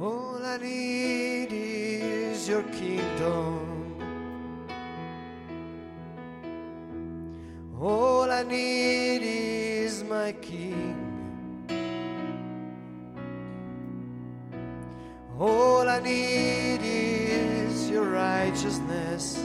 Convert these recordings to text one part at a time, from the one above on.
All I need is your kingdom. All I need is my King. All I need is your righteousness.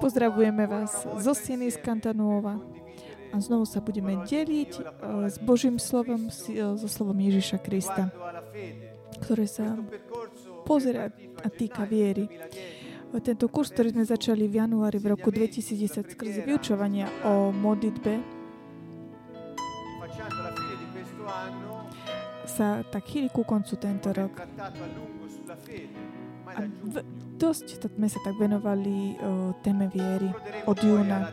Pozdravujeme vás zo Sieny z Kantanova. A znovu sa budeme deliť eh, s Božím slovom, eh, so slovom Ježiša Krista, ktoré sa pozera a týka viery. Tento kurz, ktorý sme začali v januári v roku 2010 skrze vyučovania o modlitbe, sa tak chýli ku koncu tento rok. a v, dosť sme sa tak venovali o, téme viery od júna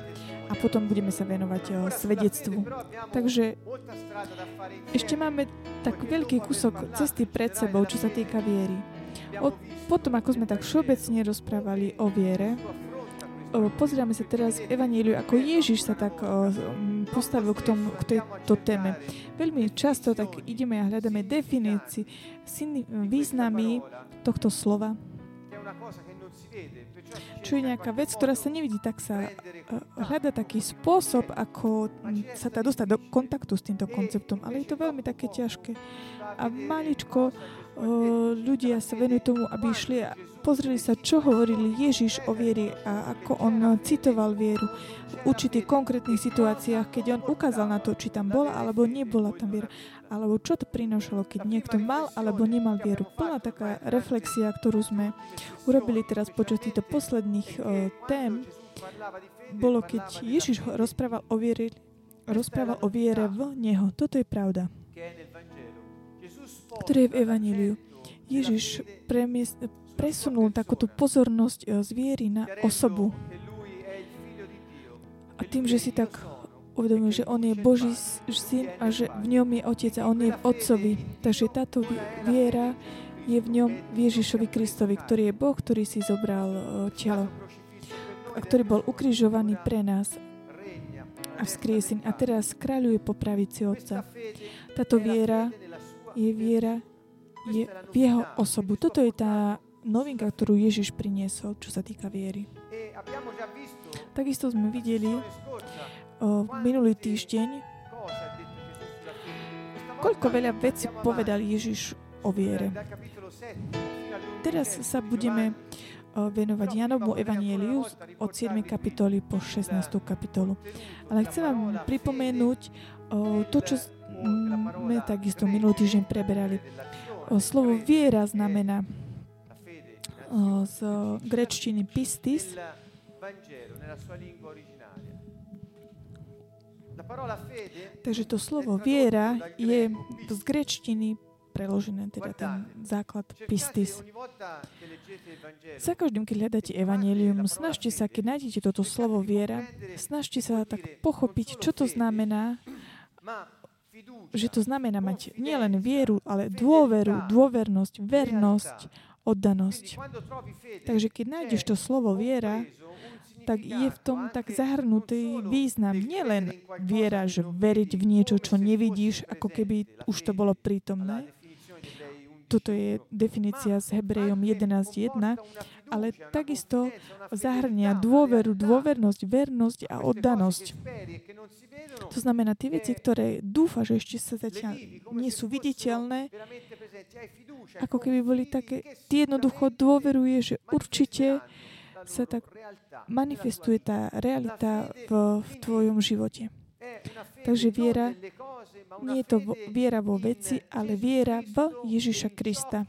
a potom budeme sa venovať o, svedectvu. Takže ešte máme tak veľký kúsok cesty pred sebou, čo sa týka viery. Visto Potom, ako sme tak všeobecne rozprávali o viere, o, pozeráme sa teraz v Evaníliu, ako Ježiš sa tak o, postavil k, tomu, k tejto téme. Veľmi často tak ideme a hľadáme definícii, významy tohto slova, čo je nejaká vec, ktorá sa nevidí, tak sa e, hľada taký spôsob, ako sa dá dostať do kontaktu s týmto konceptom, ale je to veľmi také ťažké. A maličko o, ľudia sa venujú tomu, aby išli pozreli sa, čo hovoril Ježiš o vieri a ako on citoval vieru v určitých konkrétnych situáciách, keď on ukázal na to, či tam bola alebo nebola tam viera, alebo čo to prinášalo, keď niekto mal alebo nemal vieru. Plná taká reflexia, ktorú sme urobili teraz počas týchto posledných o, tém, bolo, keď Ježiš rozprával o viere, rozprával o viere v Neho. Toto je pravda, ktoré je v l'accento Ježiš premies- presunul takúto pozornosť e, z na osobu. A tým, že si tak uvedomil, že on je Boží syn a že v ňom je Otec a on je v Otcovi. Takže táto vi- viera je v ňom v Ježišovi Kristovi, ktorý je Boh, ktorý si zobral e, telo a ktorý bol ukrižovaný pre nás a vzkriesený a teraz kráľuje po pravici Otca. Táto viera je viera je v jeho osobu. Toto je tá novinka, ktorú Ježiš priniesol, čo sa týka viery. Takisto sme videli o, minulý týždeň, koľko veľa vecí povedal Ježiš o viere. dal capitolo 7 fino all'undicesimo, Teraz sa budeme venovať Janovmu Evanieliu z- od 7. kapitoly po 16. kapitolu. Ale chcem vám pripomenúť to, čo sme takisto minulý týždeň preberali. Slovo viera znamená z grečtiny pistis, takže to slovo viera je z grečtiny preložené, teda ten základ pistis. Za každým, keď hľadáte evanelium, snažte sa, keď nájdete toto slovo viera, snažte sa tak pochopiť, čo to znamená, že to znamená mať nielen vieru, ale dôveru, dôvernosť, vernosť, oddanosť. Takže keď nájdeš to slovo viera, tak je v tom tak zahrnutý význam. Nielen viera, že veriť v niečo, čo nevidíš, ako keby už to bolo prítomné. Toto je definícia s Hebrejom 11.1, ale takisto zahrania dôveru, dôvernosť, vernosť a oddanosť. To znamená, tie veci, ktoré dúfaš, že ešte sa zatiaľ nie sú viditeľné, ako keby boli také, ty jednoducho dôveruje, že určite sa tak manifestuje tá realita v, v tvojom živote. Takže viera nie je to viera vo veci, ale viera v Ježiša Krista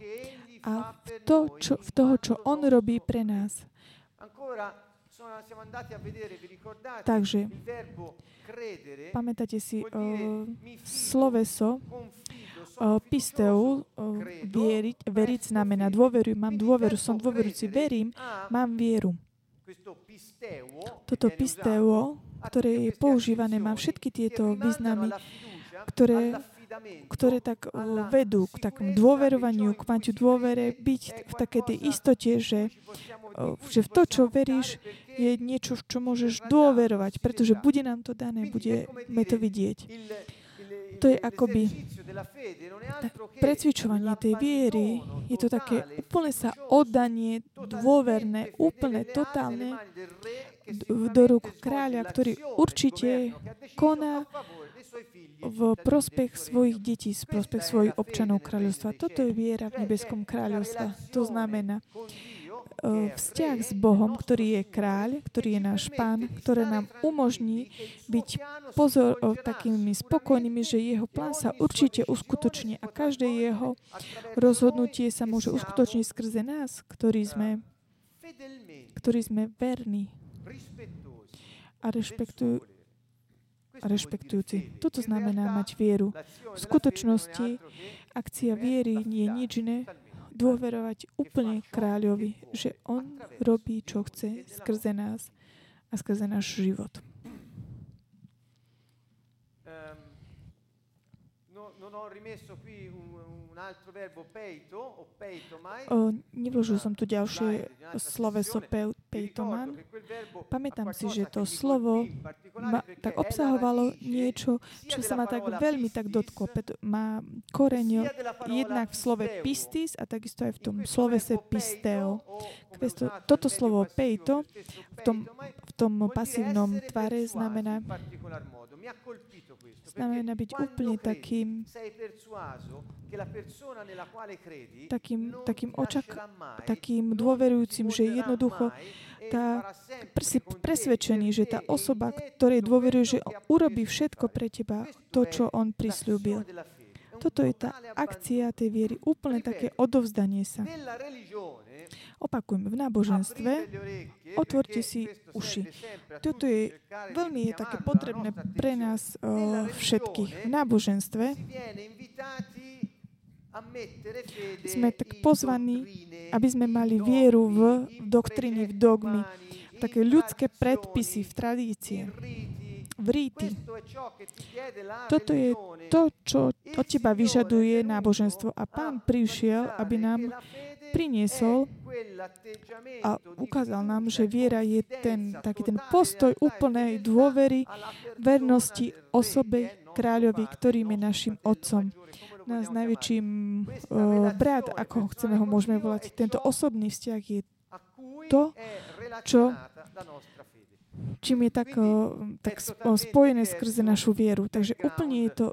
a v, to, čo, v toho, čo On robí pre nás. Takže pamätáte si uh, sloveso uh, pisteu, uh, vieriť, veriť znamená dôverujem, mám dôveru, som dôverujúci, verím, mám vieru. Toto pisteo, ktoré je používané, má všetky tieto významy, ktoré ktoré tak vedú k takom dôverovaniu, k mať dôvere, byť v takej tej istote, že, že v to, čo veríš, je niečo, v čo môžeš dôverovať, pretože bude nám to dané, budeme to vidieť. To je akoby predsvičovanie tej viery, je to také úplne sa oddanie, dôverné, úplne, totálne do rúk kráľa, ktorý určite koná v prospech svojich detí, v prospech svojich občanov kráľovstva. Toto je viera v nebeskom kráľovstve. To znamená vzťah s Bohom, ktorý je kráľ, ktorý je náš pán, ktoré nám umožní byť pozor o takými spokojnými, že jeho plán sa určite uskutoční a každé jeho rozhodnutie sa môže uskutočniť skrze nás, ktorí sme, ktorí sme verní a rešpektujú a rešpektujúci. Toto znamená mať vieru. V skutočnosti akcia viery nie je nič iné, dôverovať úplne kráľovi, že on robí, čo chce skrze nás a skrze náš život. Ehm, no, non ho rimesso qui un, o nevložil som tu ďalšie sloveso peitoman. Pamätám si, že to slovo ma, tak obsahovalo niečo, čo sa ma tak veľmi tak dotklo. Má koreň jednak v slove pistis a takisto aj v tom slovese pisteo. Toto slovo peito v tom, v tom pasívnom tvare znamená znamená byť úplne takým takým, takým, očak, takým dôverujúcim, že jednoducho tá, si presvedčený, že tá osoba, ktorej dôveruje, že urobí všetko pre teba, to, čo on prislúbil. Toto je tá akcia tej viery, úplne také odovzdanie sa. Opakujem, v náboženstve otvorte si uši. Toto je veľmi je také potrebné pre nás uh, všetkých. V náboženstve sme tak pozvaní, aby sme mali vieru v doktríny, v dogmy, v také ľudské predpisy, v tradície, v ríty. Toto je to, čo od teba vyžaduje náboženstvo. A pán prišiel, aby nám priniesol a ukázal nám, že viera je ten, taký ten postoj úplnej dôvery, vernosti osobe kráľovi, ktorým je našim otcom. Nás najväčším uh, brat, ako chceme ho môžeme volať, tento osobný vzťah je to, čo čím je tak, tak spojené skrze našu vieru. Takže úplne je to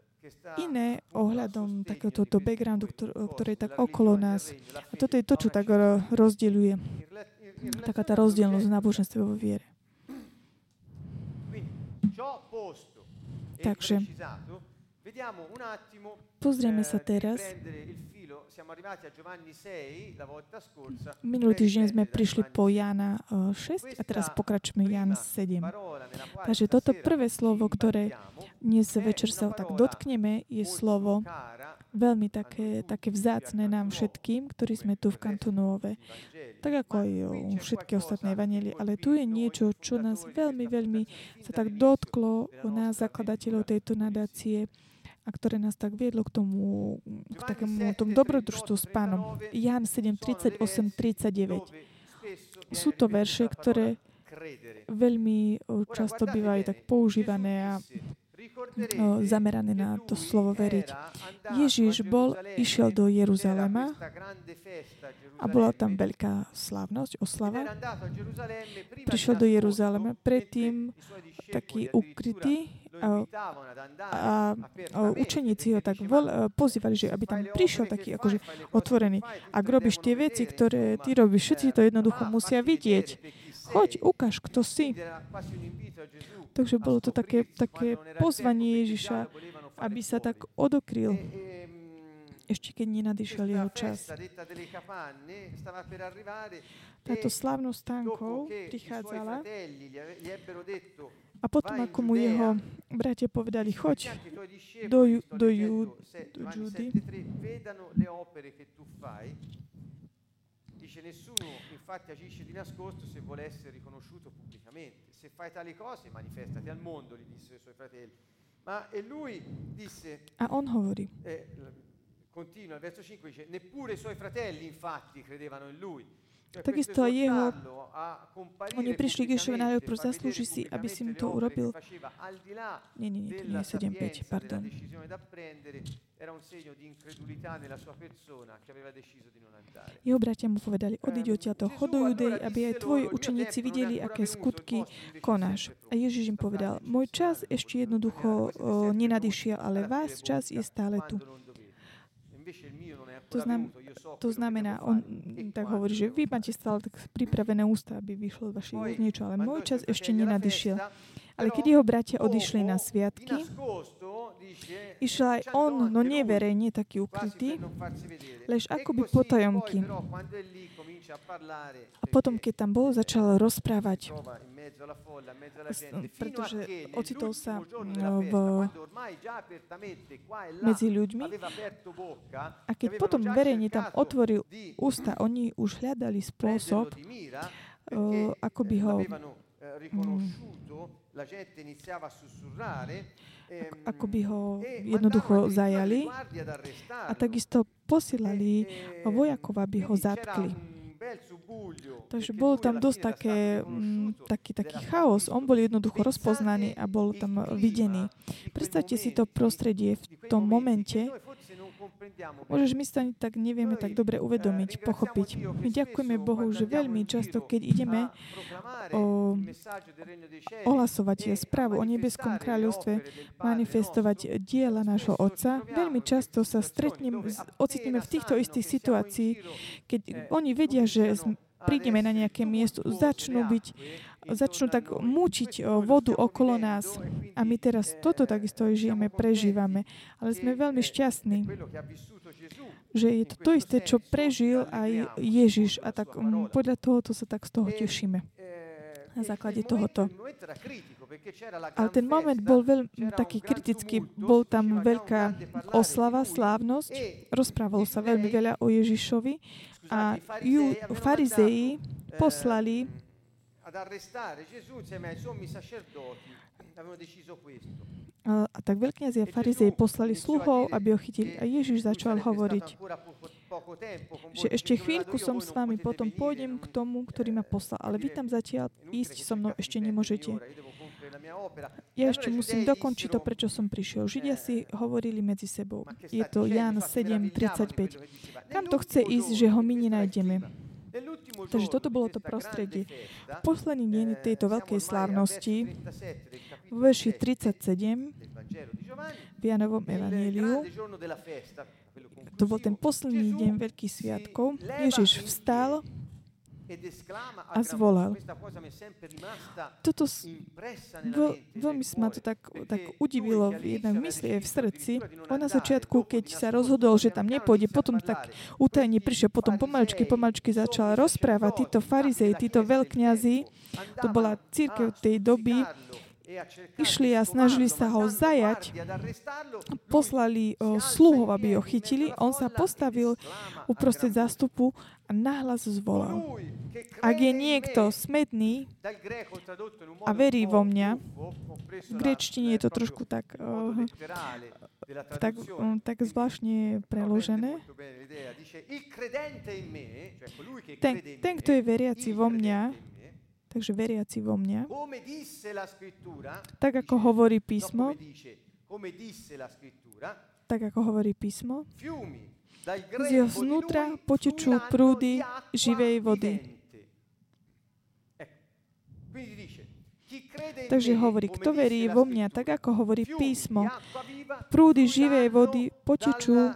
iné ohľadom takéhoto backgroundu, ktoré je tak okolo nás. A toto je to, čo tak rozdeľuje. Taká tá rozdielnosť náboženstve vo viere. Takže pozrieme sa teraz Minulý týždeň sme prišli po Jana 6 a teraz pokračujeme Jan 7. Takže toto prvé slovo, ktoré dnes večer sa tak dotkneme, je slovo veľmi také, také vzácne nám všetkým, ktorí sme tu v Kantonuove. Tak ako aj všetky ostatné evanelie. Ale tu je niečo, čo nás veľmi, veľmi sa tak dotklo nás, zakladateľov tejto nadácie, a ktoré nás tak viedlo k tomu, k takému tomu dobrodružstvu s pánom. Jan 7, 38, 39. Sú to verše, ktoré veľmi o, často bývajú tak používané a o, zamerané na to slovo veriť. Ježiš bol, išiel do Jeruzalema a bola tam veľká slávnosť, oslava. Prišiel do Jeruzalema, predtým taký ukrytý a, učeníci ho tak vol, pozývali, že aby tam prišiel taký akože otvorený. Ak robíš tie veci, ktoré ty robíš, všetci to jednoducho musia vidieť. Choď, ukáž, kto si. Takže bolo to také, také pozvanie Ježiša, aby sa tak odokryl ešte keď nenadišiel jeho čas. Táto slávnosť stánkov prichádzala a potom, ako mu jeho bratia povedali, choď do, ju, do, ju, do Judy, Dice nessuno infatti agisce di nascosto se vuole essere riconosciuto pubblicamente. Se fai tali cose manifestati al mondo, gli disse ai suoi fratelli. Ma e lui disse... A on hovorí. Eh, continua, il verso 5 dice, neppure i suoi fratelli infatti credevano in lui. Takisto aj jeho, oni prišli k Ježovi najprv, zaslúži si, aby si mu to urobil. Nie, nie, nie, to nie je 7.5, pardon. Jeho bratia mu povedali, odiď odtiaľto, chod do Judej, aby aj tvoji učeníci videli, aké skutky konáš. A Ježiš im povedal, môj čas ešte jednoducho o, nenadišiel, ale vás čas je stále tu. To, znam, to znamená, on tak hovorí, že vy máte stále tak pripravené ústa, aby vyšlo z vašich úst niečo, ale môj čas ešte nenadišiel. Ale keď jeho bratia odišli na sviatky, išiel aj on, no neverejne, taký ukrytý, lež akoby potajomky. A potom, keď tam bol, začal rozprávať pretože ocitol sa no, v, medzi ľuďmi a keď potom verejne tam otvoril ústa, oni už hľadali spôsob, ako by ho ako by ho jednoducho zajali a takisto posielali vojakov, aby ho zatkli. Takže bol tam dosť také, mm, taký, taký chaos. On bol jednoducho rozpoznaný a bol tam videný. Predstavte si to prostredie v tom momente, Môžeš my sa tak nevieme tak dobre uvedomiť, pochopiť. My ďakujeme Bohu, že veľmi často, keď ideme o, ohlasovať správu o nebeskom kráľovstve, manifestovať diela nášho Otca, veľmi často sa stretneme, ocitneme v týchto istých situácií, keď oni vedia, že prídeme na nejaké miesto, začnú byť začnú tak mučiť vodu okolo nás. A my teraz toto takisto žijeme, prežívame. Ale sme veľmi šťastní, že je to to isté, čo prežil aj Ježiš. A tak podľa tohoto sa tak z toho tešíme. Na základe tohoto. Ale ten moment bol veľmi taký kritický. Bol tam veľká oslava, slávnosť. Rozprávalo sa veľmi veľa o Ježišovi. A ju, farizei poslali ad arrestare Gesù insieme ai sommi sacerdoti avevano deciso questo. A tak veľkňazi a farizei poslali sluhov, aby ho chytili. A Ježiš začal hovoriť, že ešte chvíľku som s vami, potom pôjdem k tomu, ktorý ma poslal. Ale vy tam zatiaľ ísť so mnou ešte nemôžete. Ja ešte musím dokončiť to, prečo som prišiel. Židia si hovorili medzi sebou. Je to Jan 7.35. Kam to chce ísť, že ho my nenájdeme? Takže toto bolo to prostredie. V posledný deň tejto veľkej slávnosti, v verši 37 v Janovom evaníliu, to bol ten posledný deň veľkých sviatkov, Ježiš vstal a zvolal. Toto veľ, veľmi ma to tak, tak udivilo v jednej mysli aj v srdci. On na začiatku, keď sa rozhodol, že tam nepôjde, potom tak utajne prišiel, potom pomaličky, pomaličky začal rozprávať títo farizei, títo veľkňazi. To bola církev tej doby išli a snažili sa ho zajať, poslali sluhov, aby ho chytili. On sa postavil uprostred zástupu a nahlas zvolal. Ak je niekto smetný a verí vo mňa, v grečtine je to trošku tak, uh, tak, um, tak zvláštne preložené. Ten, ten, kto je veriaci vo mňa, Takže veriaci vo mňa, scrittura, tak ako hovorí no, písmo, tak ako hovorí písmo, z jeho vnútra potečú prúdy živej vody. Takže hovorí, kto verí vo mňa, tak ako hovorí písmo, prúdy živej vody potečú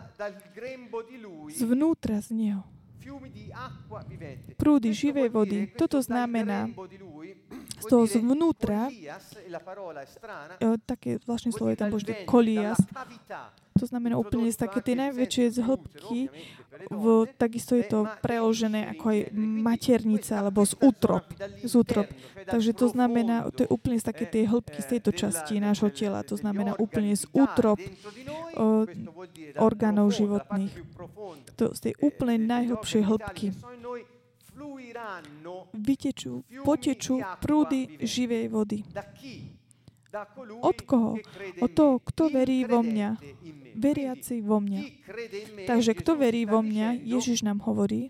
zvnútra z neho. Prúdy živej vody. Toto znamená, z toho zvnútra, také vuol slovo je tam ventre, kolias, to znamená úplne z také tie najväčšie z hĺbky, v, takisto je to preložené ako aj maternica alebo z útrop. Z útrop. Takže to znamená, to je úplne z také tej hĺbky z tejto časti nášho tela, to znamená úplne z útrop o, orgánov životných. To z tej úplne najhlbšej hĺbky vytečú, potečú prúdy živej vody. Od koho? Od toho, kto verí vo mňa. Veriaci vo mňa. Takže kto verí vo mňa, Ježiš nám hovorí,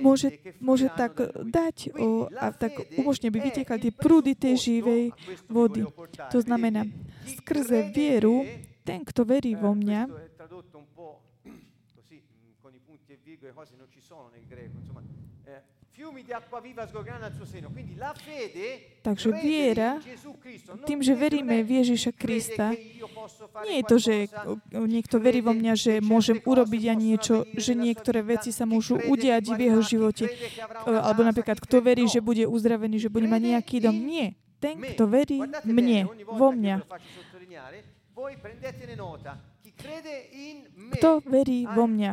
môže, môže tak dať o, a tak umožne, aby vytekali tie prúdy tej živej vody. To znamená, skrze vieru, ten, kto verí vo mňa, con i punti e virgole, cose non ci sono nel greco, insomma. eh, Takže viera, tým, že veríme v Ježiša Krista, nie je to, že niekto verí vo mňa, že môžem urobiť ja niečo, že niektoré veci sa môžu udiať v jeho živote. O, Alebo napríklad, kto verí, že bude uzdravený, že bude mať nejaký dom. Nie. Ten, kto verí mne, vo mňa. Kto verí vo mňa.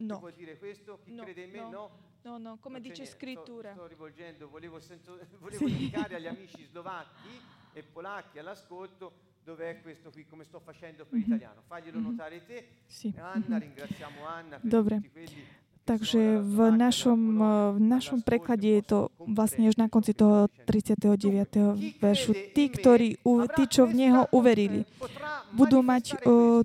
No. Può dire questo? Chi No, crede in me? no. No. No, no, come dice niente, scrittura. Sto, sto rivolgendo, volevo, sento- volevo indicare agli amici slovacchi e polacchi all'ascolto dove è questo qui, come sto facendo per l'italiano. Faglielo notare te. Si. Anna, ringraziamo Anna per Dobre. tutti quelli Takže v našom, dalla v našom preklade je to vlastne až na konci toho che sto dicendo. 39. veršu. Tí, ktorí, tí čo v Neho uverili, budú mať o,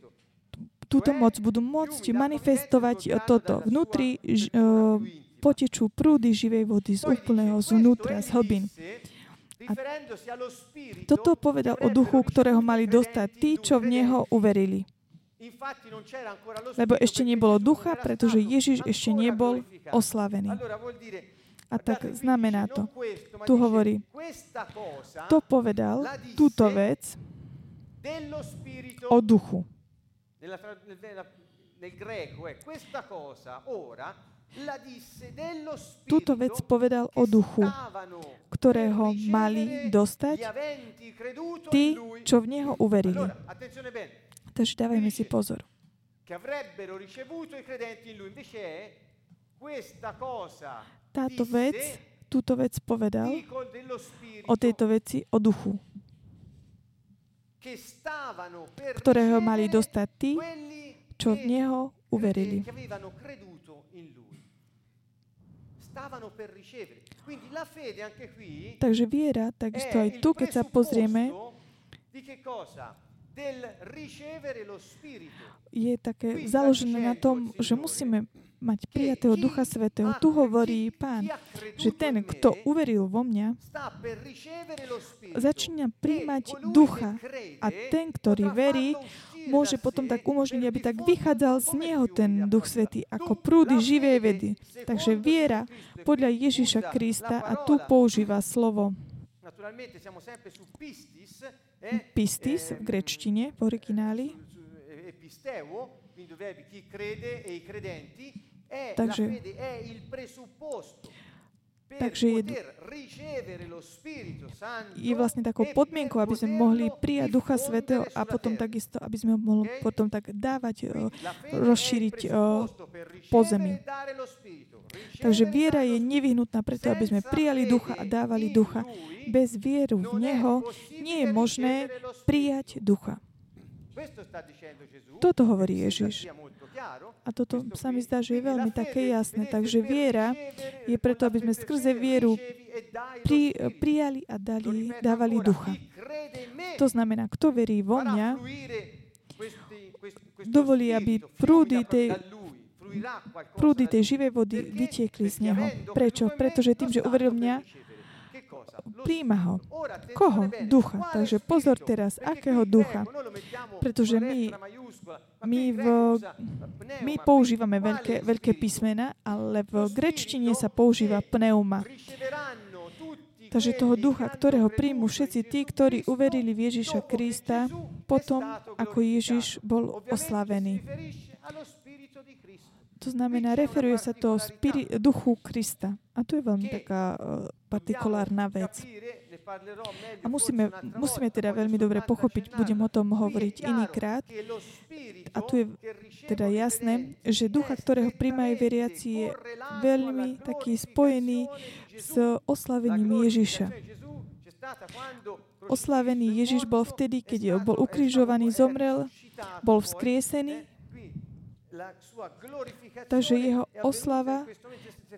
túto moc, budú môcť manifestovať o, toto. Vnútri ž, o, potečú prúdy živej vody z úplného zvnútra, z hlbín. Toto povedal o duchu, ktorého mali dostať tí, čo v Neho uverili. Lebo ešte nebolo ducha, pretože Ježiš ešte nebol oslavený. A tak znamená to. Tu hovorí, To povedal túto vec o duchu. Nella nella- nel greco è questa cosa ora Túto vec povedal o duchu, ktorého mali dostať tí, čo v Neho uverili. Takže dávajme si pozor. Táto disse, vec, túto vec povedal o tejto veci o duchu, ktorého mali dostať tí, čo v Neho uverili. Takže viera, takisto aj tu, keď sa pozrieme, je také založené na tom, že musíme mať prijatého Ducha Svetého. Tu hovorí Pán, že ten, kto uveril vo mňa, začína príjmať ducha. a ten, ktorý verí, môže potom tak umožniť, aby tak vychádzal z neho ten Duch Svetý, ako prúdy živej vedy. Takže viera podľa Ježiša Krista. A tu používa slovo pistis, eh, pistis v ehm, grečtine, v origináli. quindi chi crede e i credenti, Takže- Takže je- Je vlastne takou e podmienkou, aby sme mohli prijať Ducha Svetého a potom takisto, aby sme ho mohli potom tak dávať, il rozšíriť per po zemi. e. Ricevere Takže viera je nevyhnutná preto, aby sme prijali ducha a dávali ducha. Bez vieru v Neho nie je možné prijať ducha. Questo sta dicendo Gesù. Toto hovorí Ježiš. A toto sa mi zdá, že je veľmi také jasné. Takže viera je preto, aby sme skrze vieru e pri, prijali a dali, dávali ducha. To znamená, kto verí vo mňa, dovolí, aby prúdy tej- prúdy tej živej vody vytiekli z neho. Prečo? Pretože tým, že uveril mňa, príjma ho. Koho? Ducha. Takže pozor teraz, akého ducha? Pretože my, my, v, my používame veľké, veľké písmena, ale v grečtine sa používa pneuma. Takže toho ducha, ktorého príjmu všetci tí, ktorí uverili v Ježiša Krista, potom, ako Ježiš bol oslavený. To znamená, referuje sa to spiri- duchu Krista. A to je veľmi taká uh, partikulárna vec. A musíme, musíme teda veľmi dobre pochopiť, budem o tom hovoriť inýkrát. A tu je teda jasné, že ducha, ktorého príjmajú veriaci, je veľmi taký spojený s oslavením Ježiša. Oslavený Ježiš bol vtedy, keď bol ukrižovaný, zomrel, bol vzkriesený Takže jeho oslava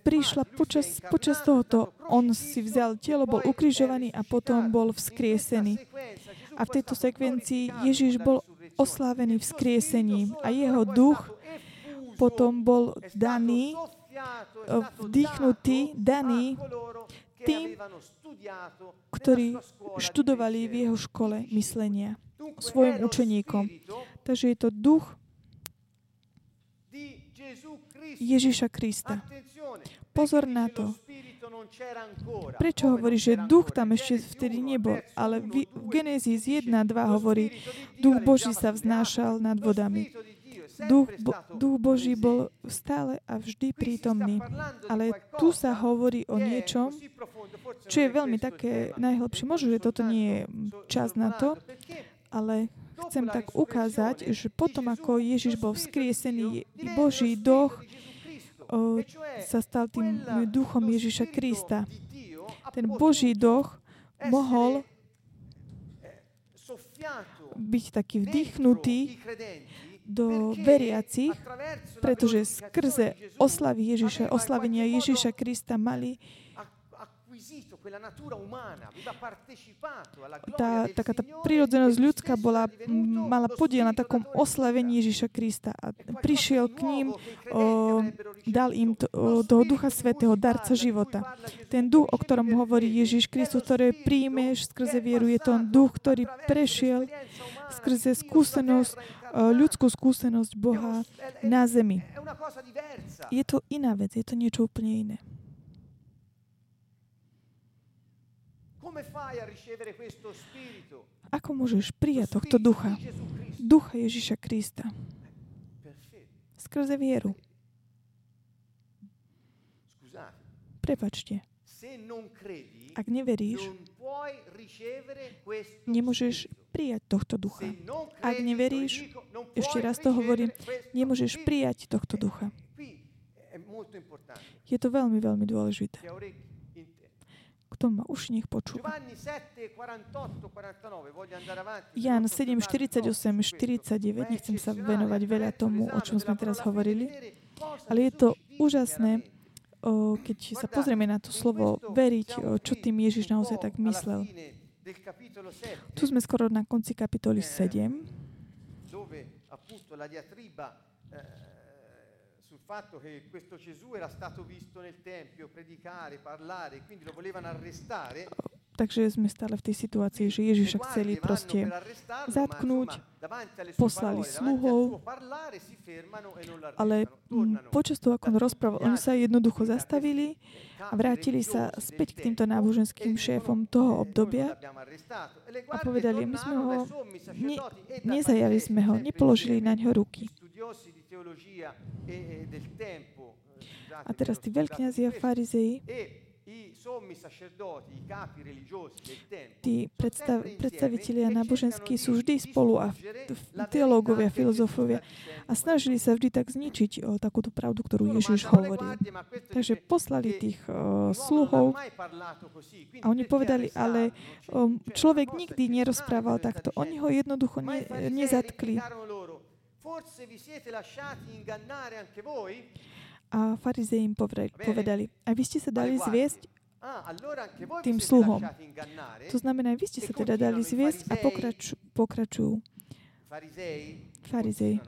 prišla počas, počas tohoto. On si vzal telo, bol ukrižovaný a potom bol vzkriesený. A v tejto sekvencii Ježiš bol oslávený vzkriesením a jeho duch potom bol daný, vdýchnutý, daný tým, ktorí študovali v jeho škole myslenia svojim učeníkom. Takže je to duch Ježiša Krista. Pozor na to. Prečo hovorí, že duch tam ešte vtedy nebol? Ale v, Genesis 1.2 hovorí, duch Boží sa vznášal nad vodami. Duch, bo, duch Boží bol stále a vždy prítomný. Ale tu sa hovorí o niečom, čo je veľmi také najhlbšie. Možno, že toto nie je čas na to, ale chcem tak ukázať, že potom, ako Ježiš bol vzkriesený, Boží duch o, sa stal tým duchom Ježiša Krista. Ten Boží duch mohol byť taký vdýchnutý do veriacich, pretože skrze oslavy Ježiša, oslavenia Ježiša Krista mali tá, taká tá prírodzenosť ľudská bola, mala podiel na takom oslavení Ježiša Krista a prišiel k ním, o, dal im to, o, toho Ducha Svetého, darca života. Ten duch, o ktorom hovorí Ježiš Kristus, ktorý príjmeš skrze vieru, je to on duch, ktorý prešiel skrze skúsenosť, ľudskú skúsenosť Boha na zemi. Je to iná vec, je to niečo úplne iné. Ako môžeš prijať tohto ducha? Ducha Ježiša Krista. Skrze vieru. Prepačte. Ak neveríš, nemôžeš prijať tohto ducha. Ak neveríš, ešte raz to hovorím, nemôžeš prijať tohto ducha. Je to veľmi, veľmi dôležité. Kto ma už nech počúva. Jan 7, 48, 49, nechcem sa venovať veľa tomu, o čom sme teraz hovorili, ale je to úžasné, keď sa pozrieme na to slovo veriť, čo tým Ježiš naozaj tak myslel. Tu sme skoro na konci kapitoly 7, fatto che questo Gesù era stato visto nel Tempio predicare, parlare, quindi lo volevano arrestare. Takže sme stále v tej situácii, že Ježiša chceli proste zatknúť, poslali sluhov, ale počas toho, ako on rozprával, oni sa jednoducho zastavili a vrátili sa späť k týmto náboženským šéfom toho obdobia a povedali, my sme ho, ne, nezajali sme ho, nepoložili na ňo ruky. E, e, a teraz tí veľkňazi a farizei tí predstav, predstavitelia náboženskí sú vždy spolu a teológovia, filozofovia a snažili sa vždy tak zničiť o takúto pravdu, ktorú Ježiš hovoril. Takže poslali tých o, sluhov a oni povedali, ale o, človek nikdy nerozprával takto. Oni ho jednoducho ne, nezatkli. A farizei im povedali, a vy ste sa dali zviesť? Ah, tým sluhom. To znamená, vy ste sa teda dali zviesť a pokračujú. Farizei.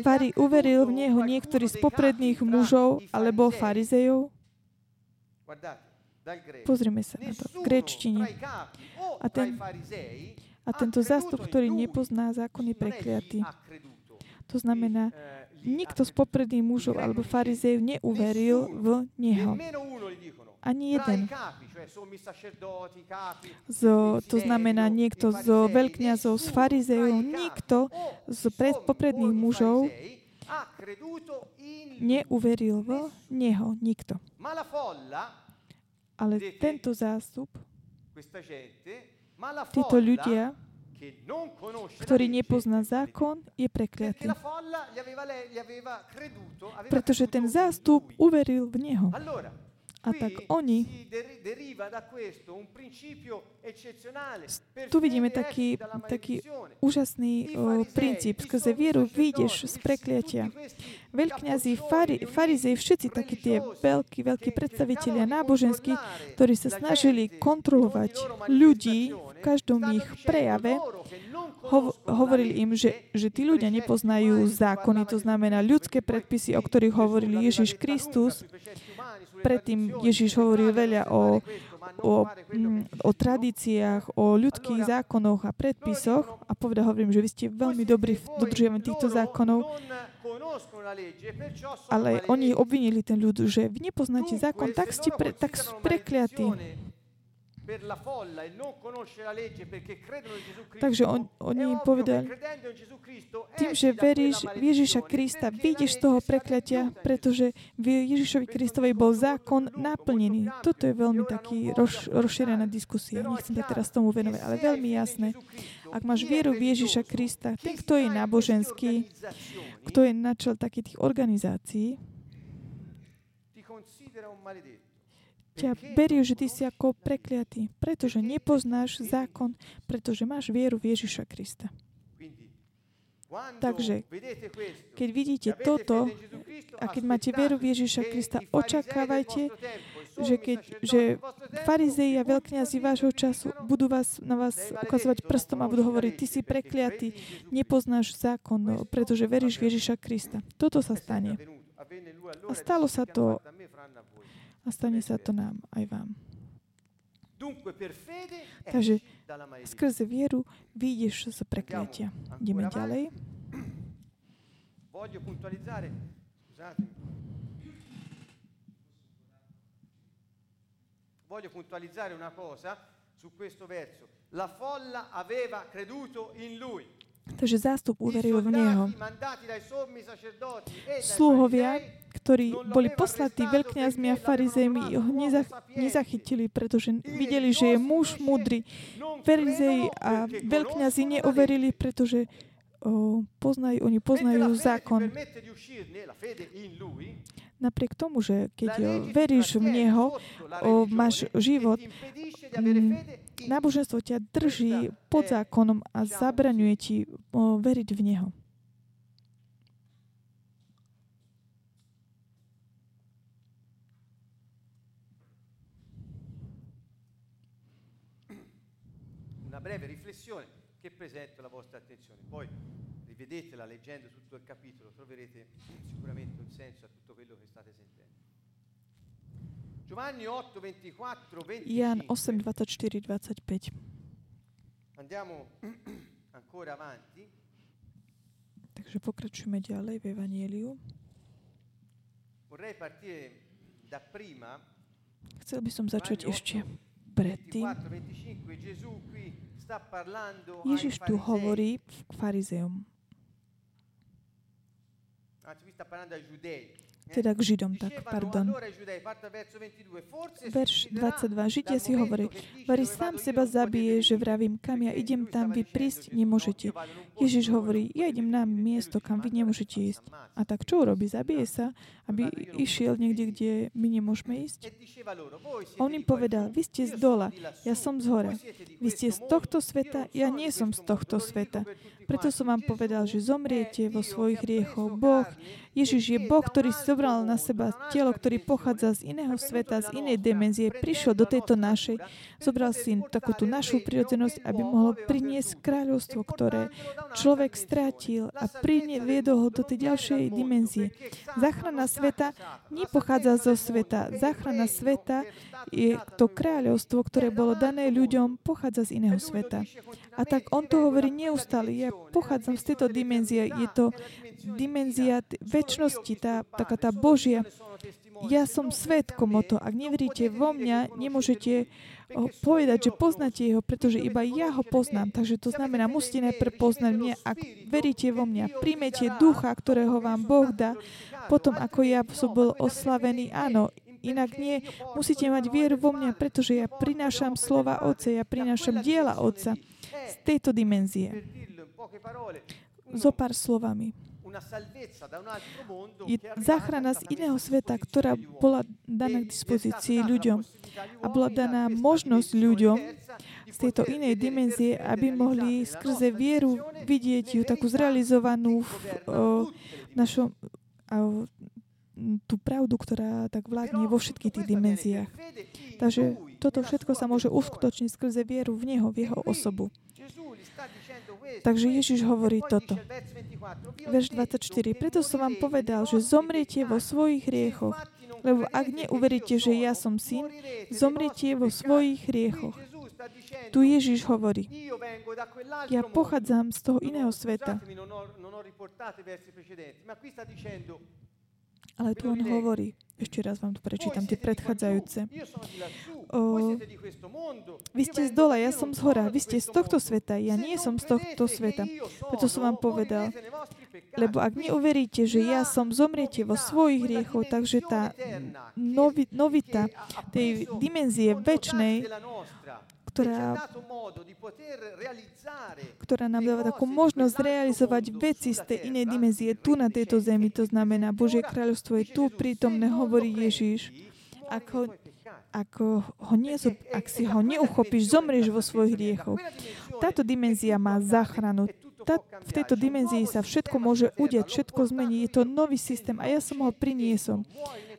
Vari uveril v neho niektorý z popredných mužov alebo farizejov? Pozrime sa na to. V gréčtine. A, ten, a tento zástup, ktorý nepozná zákon, je prekliatý. To znamená, nikto z popredných mužov alebo farizejov neuveril v neho. Ani jeden. Z, to znamená, niekto z veľkňazov, z farizejov, nikto z pred, popredných mužov neuveril v neho. Nikto. Ale tento zástup, títo ľudia, ktorý nepozná zákon, je prekliatý. Pretože ten zástup uveril v Neho. A tak oni, tu vidíme taký, taký úžasný o, princíp. Skrze vieru vyjdeš z prekliatia. Veľkňazí, fari, farizej, všetci takí tie veľkí, veľkí predstavitelia náboženskí, ktorí sa snažili kontrolovať ľudí v každom ich prejave, ho, hovorili im, že, že tí ľudia nepoznajú zákony, to znamená ľudské predpisy, o ktorých hovoril Ježiš Kristus, predtým Ježiš hovoril veľa o, o, mm, o tradíciách, o ľudských zákonoch a predpisoch a povedal, hovorím, že vy ste veľmi dobrí v dodržiavaní týchto zákonov, ale oni obvinili ten ľud, že vy nepoznáte zákon, tak ste pre, tak prekliatí. Takže on, oni im povedali, tým, že veríš v Ježiša Krista, vyjdeš z toho prekliatia, pretože v Ježišovi Kristovi bol zákon naplnený. Toto je veľmi taký roz, rozšírená diskusia. Nechcem sa teraz tomu venovať, ale veľmi jasné. Ak máš vieru v Ježiša Krista, ten, kto je náboženský, kto je načal takých tých organizácií, ťa berie, že ty si ako prekliatý, pretože nepoznáš zákon, pretože máš vieru v Ježiša Krista. Takže, keď vidíte toto a keď máte vieru v Ježiša Krista, očakávajte, že, keď, že farizei a veľkňazi vášho času budú vás, na vás ukazovať prstom a budú hovoriť, ty si prekliatý, nepoznáš zákon, pretože veríš v Ježiša Krista. Toto sa stane. A stalo sa to a stane sa to nám aj vám. Takže skrze vieru vyjdeš z prekliatia. Ideme ďalej. Voglio puntualizzare una cosa su questo verso. La folla aveva creduto in lui. Takže zástup uveril v Neho. Sluhovia, ktorí boli poslatí veľkňazmi a farizejmi, ho nezach- nezachytili, pretože videli, že je muž múdry. Farizei a veľkňazi neuverili, pretože o, poznajú, oni poznajú zákon. Napriek tomu, že keď veríš v Neho, o, máš život, m, náboženstvo ťa drží pod zákonom a zabraňuje ti o, veriť v Neho. Una breve riflessione che presento alla vostra attenzione. Poi rivedetela leggendo tutto il capitolo, troverete sicuramente un senso a tutto quello che state sentendo. Giovanni 8, 24, 25. Jan 8, 24, 25. Andiamo ancora avanti. Takže pokračujeme ďalej v Evangeliu. Vorrei partire da prima. Chcel by som začať ešte predtým. 24, 25. Gesù qui Ježiš tu hovorí k farizeom, Teda k Židom, tak, pardon. allora ai giudei, parte dal verso 22, forse Verš succederà 22. Židia si hovorí, Vary sám seba zabije, že vravím, kam ja idem, tam vy prísť nemôžete. Ježiš hovorí, ja idem na miesto, kam vy nemôžete "Ma ísť. ammazza". A tak čo urobí? Zabije sa, aby išiel niekde, kde my nemôžeme ísť. On im povedal, vy ste z dola, ja som z hora. Vy ste z tohto sveta, ja nie som z tohto sveta. Preto som vám povedal, že zomriete vo svojich hriechoch. Boh, Ježiš je Boh, ktorý zobral na seba telo, ktorý pochádza z iného sveta, z inej dimenzie, prišiel do tejto našej, zobral si takú tú našu prirodzenosť, aby mohol priniesť kráľovstvo, ktoré človek strátil a viedol ho do tej ďalšej dimenzie. Záchrana sveta nepochádza zo sveta. Záchrana sveta je to kráľovstvo, ktoré bolo dané ľuďom, pochádza z iného sveta. A tak on to hovorí neustále. Ja pochádzam z tejto dimenzie. Je to dimenzia väčšnosti, tá, taká tá Božia. Ja som svetkom o to. Ak neveríte vo mňa, nemôžete povedať, že poznáte jeho, pretože iba ja ho poznám. Takže to znamená, musíte najprv poznať mňa. Ak veríte vo mňa, príjmete ducha, ktorého vám Boh dá, potom ako ja som bol oslavený, áno, inak nie. Musíte mať vieru vo mňa, pretože ja prinášam slova Otca, ja prinášam diela Otca z tejto dimenzie. Zo pár slovami. je záchrana z iného sveta, ktorá bola daná k dispozícii ľuďom a bola daná možnosť ľuďom z tejto inej dimenzie, aby mohli skrze vieru vidieť ju takú zrealizovanú v, v našom tú pravdu, ktorá tak vládne vo všetkých tých dimenziách. Takže toto všetko sa môže uskutočniť skrze vieru v Neho, v Jeho osobu. Takže Ježiš hovorí toto. Verš 24. Preto som vám povedal, že zomriete vo svojich hriechoch, lebo ak neuveríte, že ja som syn, zomriete vo svojich hriechoch. Tu Ježiš hovorí, ja pochádzam z toho iného sveta. Ale tu on hovorí, ešte raz vám tu prečítam tie predchádzajúce. O, vy ste z dola, ja som z hora, vy ste z tohto sveta, ja nie som z tohto sveta. Preto som vám povedal, lebo ak neuveríte, že ja som, zomriete vo svojich hriechoch, takže tá novi, novita tej dimenzie väčšnej ktorá, ktorá nám dáva takú možnosť realizovať veci z tej inej dimenzie tu na tejto zemi. To znamená, Božie kráľovstvo je tu prítomné, hovorí Ježíš. Ako, ako ho nie, ak si ho neuchopíš, zomrieš vo svojich hriechoch. Táto dimenzia má záchranu. Tá, v tejto dimenzii sa všetko môže udiať, všetko zmení. Je to nový systém a ja som ho priniesol.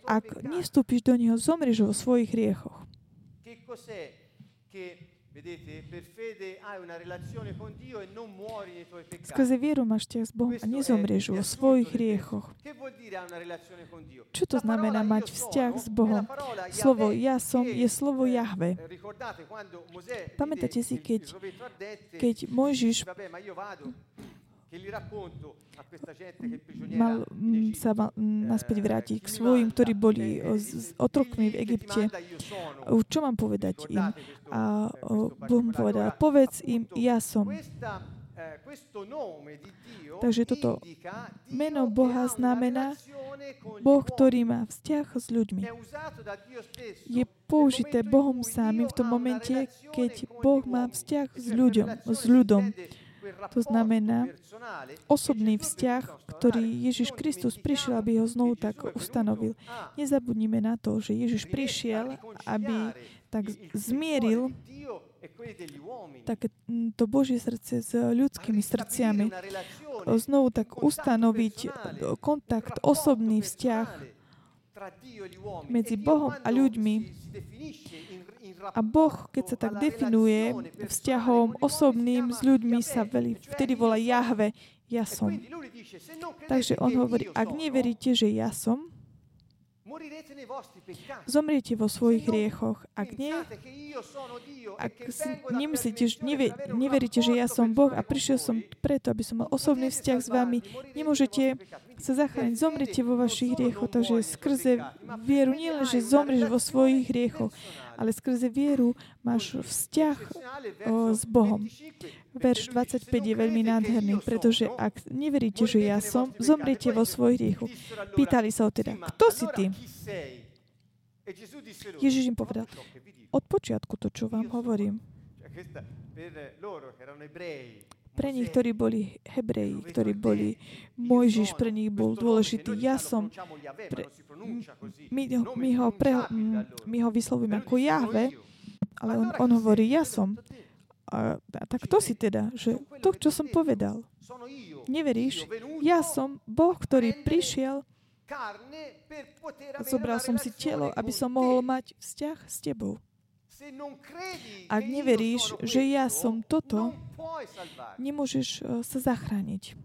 Ak nevstúpiš do neho, zomrieš vo svojich hriechoch che Vedete, per fede hai una relazione con Dio e non muori nei tuoi peccati. Skrze vieru máš vzťah s Bohom a nezomrieš vo svojich hriechoch. Čo to znamená mať vzťah s Bohom? Slovo ja som je slovo Jahve. Pamätáte si, keď, keď Mojžiš mal sa mal naspäť vrátiť k svojim, ktorí boli s otrokmi v Egypte. Čo mám povedať im? A Boh mu povedal, povedz im, ja som. Takže toto meno Boha znamená Boh, ktorý má vzťah s ľuďmi. Je použité Bohom sám v tom momente, keď Boh má vzťah s ľuďom, s ľudom. To znamená osobný vzťah, ktorý Ježiš Kristus prišiel, aby ho znovu tak ustanovil. Nezabudnime na to, že Ježiš prišiel, aby tak zmieril tak to Božie srdce s ľudskými srdciami. Znovu tak ustanoviť kontakt, osobný vzťah medzi Bohom a ľuďmi a Boh, keď sa tak definuje vzťahom osobným s ľuďmi, sa veli, vtedy volá Jahve, ja som. Takže on hovorí, ak neveríte, že ja som, Zomriete vo svojich hriechoch. Ak nie, ak nemyslíte, nevie, neveríte, že ja som Boh a prišiel som preto, aby som mal osobný vzťah s vami, nemôžete sa zachrániť. Zomriete vo vašich hriechoch, takže skrze vieru nie len, že zomrieš vo svojich hriechoch, ale skrze vieru máš vzťah o, s Bohom. Verš 25 je veľmi nádherný, pretože ak neveríte, že ja som, zomriete vo svojich hriechu. Pýtali sa ho teda, kto si ty? Ježiš im povedal, od počiatku to, čo vám hovorím. Pre nich, ktorí boli Hebreji, ktorí boli Mojžiš, pre nich bol dôležitý. Ja som, pre, my, my, ho pre, my ho vyslovíme ako Jahve, ale on, on hovorí, ja som. A, tak to si teda, že to, čo som povedal, neveríš, ja som Boh, ktorý prišiel, avere zobral som si telo, aby som mohol mať vzťah s tebou. Ak neveríš, že ja som toto. Nemôžeš eh, sa zachrániť.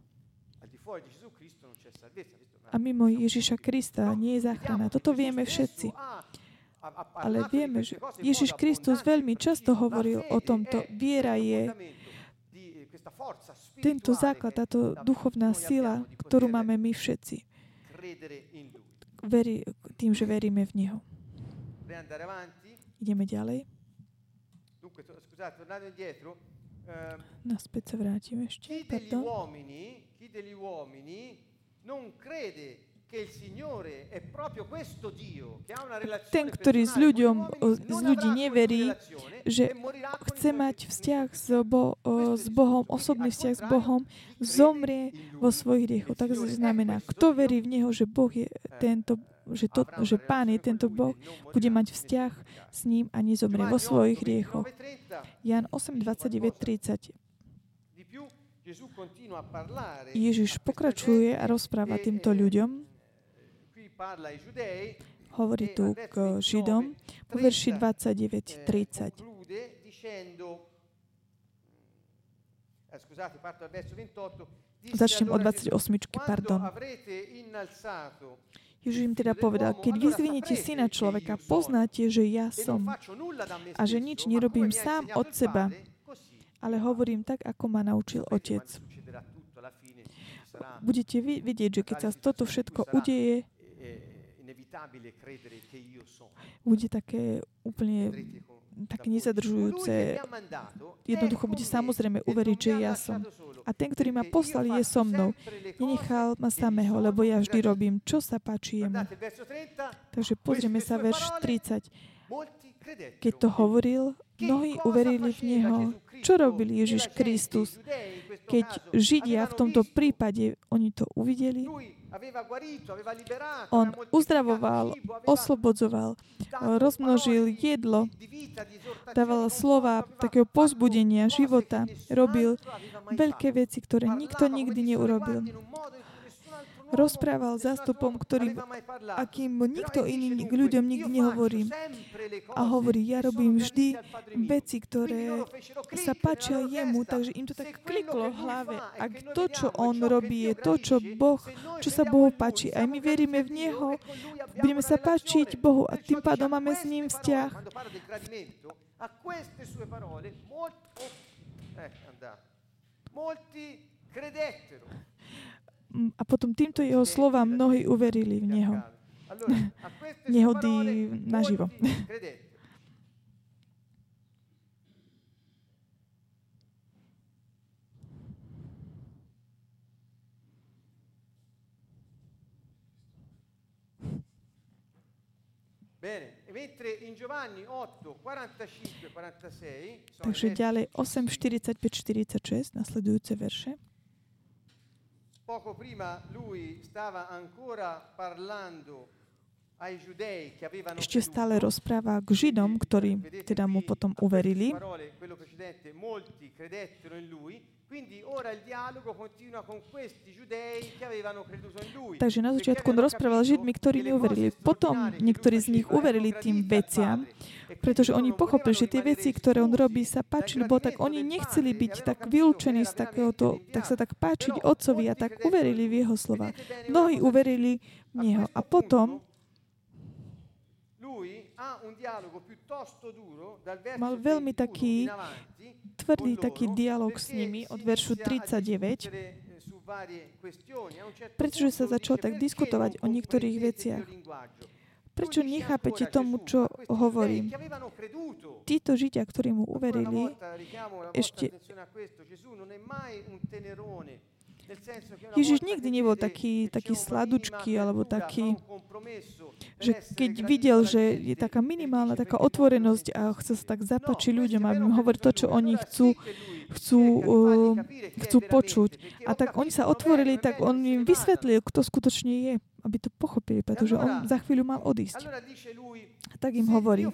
A mimo Ježiša Krista nie je záchrana. Toto vieme všetci. Ale vieme, že Ježiš Kristus veľmi často hovoril o tomto. Viera je tento základ, táto duchovná sila, ktorú máme my všetci. Veri, tým, že veríme v Neho. Ideme ďalej. Ehm, Naspäť sa vrátim ešte. Pardon. chi degli uomini non crede Ten, ktorý s ľuďom, non ľudí neverí, že e chce mať vzťah s, bo, s Bohom, osobný vzťah s Bohom, zomrie vo svojich hriechoch. Tak znamená, kto verí v Neho, že Boh je tento, že, to, že Pán je tento Boh, bude mať vzťah s ním a nezomrie vo svojich hriechoch. Jan 8, 29, 30. Ježiš pokračuje a rozpráva týmto ľuďom, hovorí tu k Židom, po verši 29, 30. Conclude dicendo, eh, scusate, parto dal verso 28. disse Začnem od allora Gesù, 28, "Quando pardon. Ježiš im teda povedal, keď vyzvinete syna človeka, poznáte, že ja som, a že nič nerobím sám od seba, ale hovorím tak, ako ma naučil Otec. Budete vidieť, že keď sa toto všetko udeje, bude také úplne také nezadržujúce. Jednoducho bude me samozrejme uveriť, že ja som. A ten, ktorý ma poslal, je so mnou. Nenechal ma samého, lebo ja vždy robím, čo sa páči jemu. Guardate il verso 30, Takže pozrieme sa verš 30. molti credettero. Keď to hovoril, mnohí uverili v Neho. Čo robil Ježiš Kristus? Keď Židia v tomto prípade, oni to uvideli, on uzdravoval, oslobodzoval, rozmnožil jedlo, dával slova takého pozbudenia života, robil veľké veci, ktoré nikto nikdy neurobil. Rozprával zástupom, ktorým, akým nikto iný k ľuďom nikdy nehovorí. A hovorí, ja robím vždy veci, ktoré sa páčia jemu, takže im to tak kliklo v hlave. Ak to, čo on robí, je to, čo Boh, čo sa Bohu páči, aj my veríme v Neho, budeme sa páčiť Bohu a tým pádom máme s ním vzťah. Molti credettero. A potom týmto jeho slovám mnohí uverili v Neho. Nehody naživo. molti credettero. Bene, mentre in Giovanni 8, 45, 46 sono i Takže ďalej 8, 45, 46, nasledujúce verše. Poco prima lui stava ancora parlando ai giudei che avevano Ešte stále rozpráva k Židom, ktorí teda mu potom uverili. Takže na perché začiatku on rozprával Židmi, ktorí neuverili. Potom niektorí z nich uverili tým veciam. E pretože oni pochopili, že tie veci, ktoré on robí, sa páčili Bohu, tak oni nechceli byť e tak vylúčení z takéhoto, tak sa tak páčiť Otcovi a tak uverili v jeho slova. Mnohí uverili v Neho. A potom mal veľmi 31 taký tvrdý taký dialog s nimi od veršu inizia a 39, discutere, eh, pretože sa začal tak "Perché diskutovať o niektorých veciach. mio linguaggio?" Prečo nechápete tomu, čo hovorím? Títo Židia, ktorí mu uverili, ešte- Ježiš nikdy nebol taký, taký sladučký alebo taký, že keď videl, že je taká minimálna "Perché taká otvorenosť a sentite?" chce sa tak No, zapáčiť questo ľuďom, aby che hovoril to, čo oni chcú, chcú, uh, chcú počuť. A tak oni sa otvorili, tak on im vysvetlil, kto skutočne je, aby to pochopili, pretože on za chvíľu mal odísť. A tak im hovorí,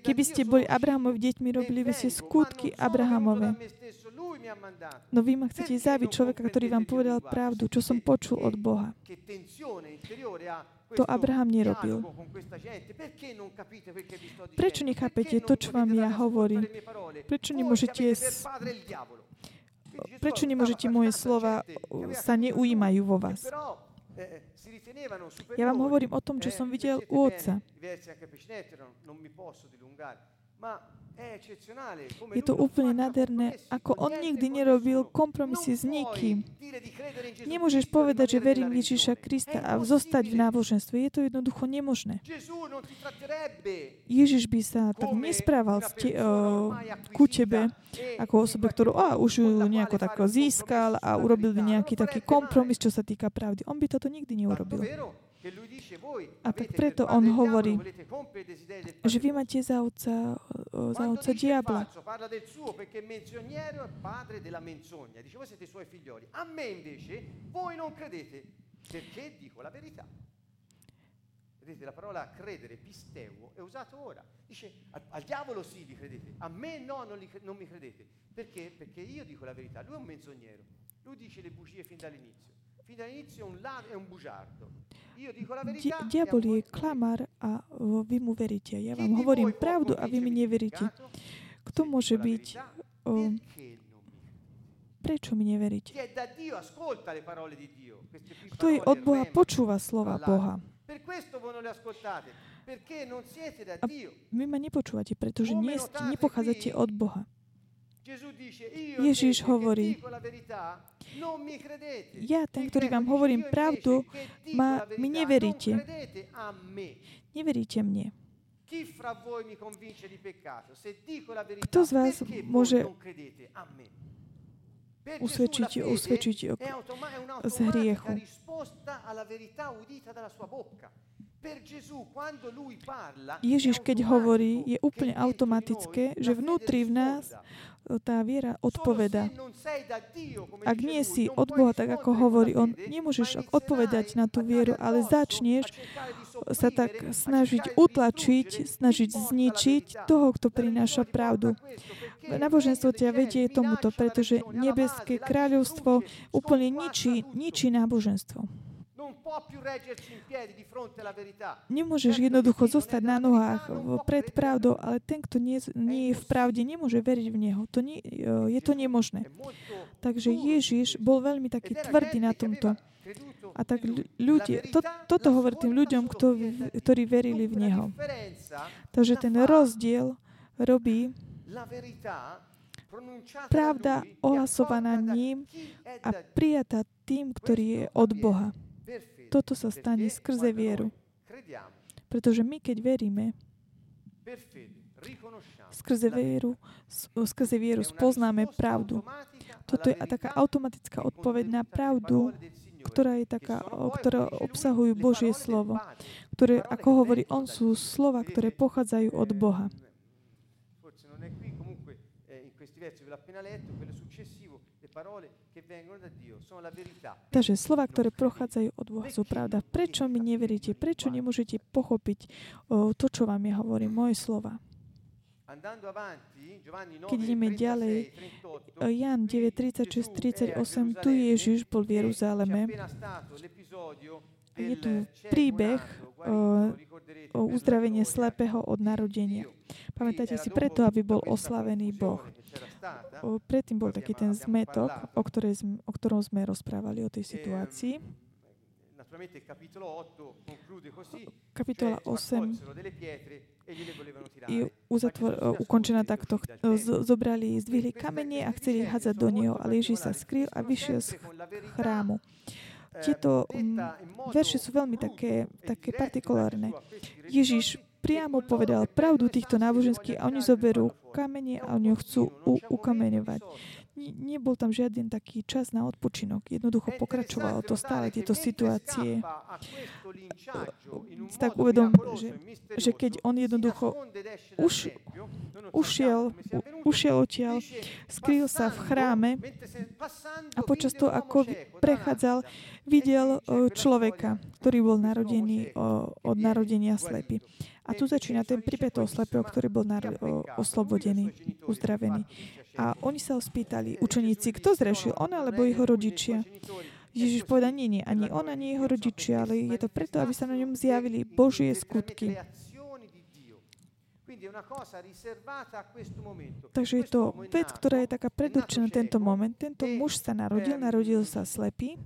keby ste boli Abrahamovi deťmi, robili by ste skutky Abrahamove. No vy ma chcete zabiť človeka, ktorý vám povedal pravdu, čo som počul od Boha. To Abraham nerobil. Prečo nechápete to, čo vám ja hovorím? Prečo nemôžete prečo nemôžete moje slova sa neujímajú vo vás? Ja vám hovorím o tom, čo som videl u otca. Je to úplne nádherné, ako on nikdy nerobil kompromisy s nikým. Nemôžeš povedať, že verím Ježiša Krista a zostať v náboženstve. Je to jednoducho nemožné. Ježiš by sa tak nesprával te, uh, ku tebe ako osobe, ktorú a, už ju nejako tak získal a urobil by nejaký taký kompromis, čo sa týka pravdy. On by toto nikdy neurobil. A tak preto on hovorí, že vy máte za otca, za otca diabla. Parla del suo perché menzognero è padre della menzogna. Dice voi siete i suoi figlioli. A me invece voi non credete perché dico la verità. Vedete, la parola credere, pisteuo, è usato ora. Dice, al, al diavolo sì li credete, a me no, non, li, non mi credete. Perché? Perché io dico la verità. Lui è un menzognero. Lui dice le bugie fin dall'inizio. Diabol je klamár a vy mu veríte. Ja vám hovorím pravdu a vy mi neveríte. Kto môže byť... O, prečo mi neveríte? Kto je od Boha, počúva slova Boha. A vy ma nepočúvate, pretože nie, nepochádzate od Boha. Ježíš hovorí, ja, ten, ktorý vám hovorím pravdu, ma, mi neveríte. Neveríte mne. Kto z vás môže usvedčiť, usvedčiť z hriechu? Ježiš, keď hovorí, je úplne automatické, že vnútri v nás tá viera odpoveda. Ak nie si od Boha, tak ako hovorí on, nemôžeš odpovedať na tú vieru, ale začneš sa tak snažiť utlačiť, snažiť zničiť toho, kto prináša pravdu. Náboženstvo ťa vedie tomuto, pretože nebeské kráľovstvo úplne ničí, ničí náboženstvo. Nemôžeš jednoducho zostať na nohách pred pravdou, ale ten, kto nie, nie je v pravde, nemôže veriť v Neho. To nie, je to nemožné. Takže Ježiš bol veľmi taký tvrdý na tomto. A tak ľudia, to, toto hovorí tým ľuďom, kto, ktorí verili v Neho. Takže ten rozdiel robí pravda ohlasovaná ním a prijatá tým, ktorý je od Boha. Toto sa stane skrze vieru. Pretože my, keď veríme, skrze vieru, skrze vieru spoznáme pravdu. Toto je taká automatická odpoveď na pravdu, ktorá je taká, ktorá obsahujú Božie slovo, ktoré, ako hovorí on, sú slova, ktoré pochádzajú od Boha. Takže slova, ktoré prochádzajú od Boha, sú pravda. Prečo mi neveríte? Prečo nemôžete pochopiť to, čo vám ja hovorím, moje slova? Keď ideme ďalej, Jan 9, 36, 38, tu Ježiš bol v Jeruzaleme. Je tu príbeh o uzdravenie slepého od narodenia. Pamätáte si preto, aby bol oslavený Boh. Predtým bol taký ten zmetok, o, ktorej, o ktorom sme rozprávali o tej situácii. Kapitola 8 je uzatvor, ukončená takto. Zobrali, zdvihli kamene a chceli hádzať do neho, ale Ježíš sa skryl a vyšiel z chrámu. Tieto verše sú veľmi také, také partikulárne. Ježiš priamo povedal pravdu týchto náboženských a oni zoberú kamene a oni ho chcú u- ukameňovať. Nebol tam žiaden taký čas na odpočinok. Jednoducho pokračovalo to stále, tieto situácie. si tak uvedom, že, že keď on jednoducho už, ušiel, ušiel odtiaľ, skrýl sa v chráme a počas toho, ako prechádzal, videl človeka, ktorý bol narodený od narodenia slepý. A tu začína ten príbeh toho slepého, ktorý bol naro- oslobodený, uzdravený. A oni sa ho spýtali, učeníci, kto zrešil, on alebo jeho rodičia? Ježiš povedal, nie, nie, ani on, ani jeho rodičia, ale je to preto, aby sa na ňom zjavili Božie skutky. Takže je to vec, ktorá je taká predurčená tento moment. Tento muž sa narodil, narodil sa slepý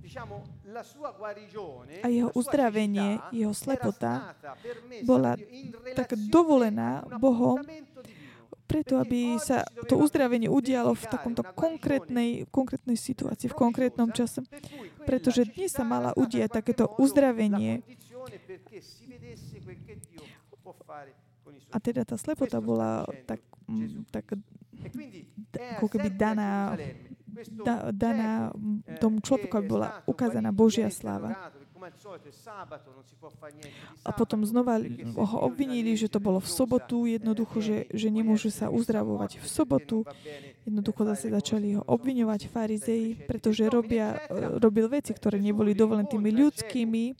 a jeho uzdravenie, jeho slepota bola tak dovolená Bohom preto, aby sa to uzdravenie udialo v takomto konkrétnej, konkrétnej situácii, v konkrétnom čase. Pretože dnes sa mala udiať takéto uzdravenie. A teda tá slepota bola tak, tak ako keby daná, da, daná tomu človeku, aby bola ukázaná Božia sláva. A potom znova ho obvinili, že to bolo v sobotu, jednoducho, že, že nemôže sa uzdravovať v sobotu. Jednoducho zase začali ho obviňovať farizei, pretože robia, robil veci, ktoré neboli dovolené tými ľudskými,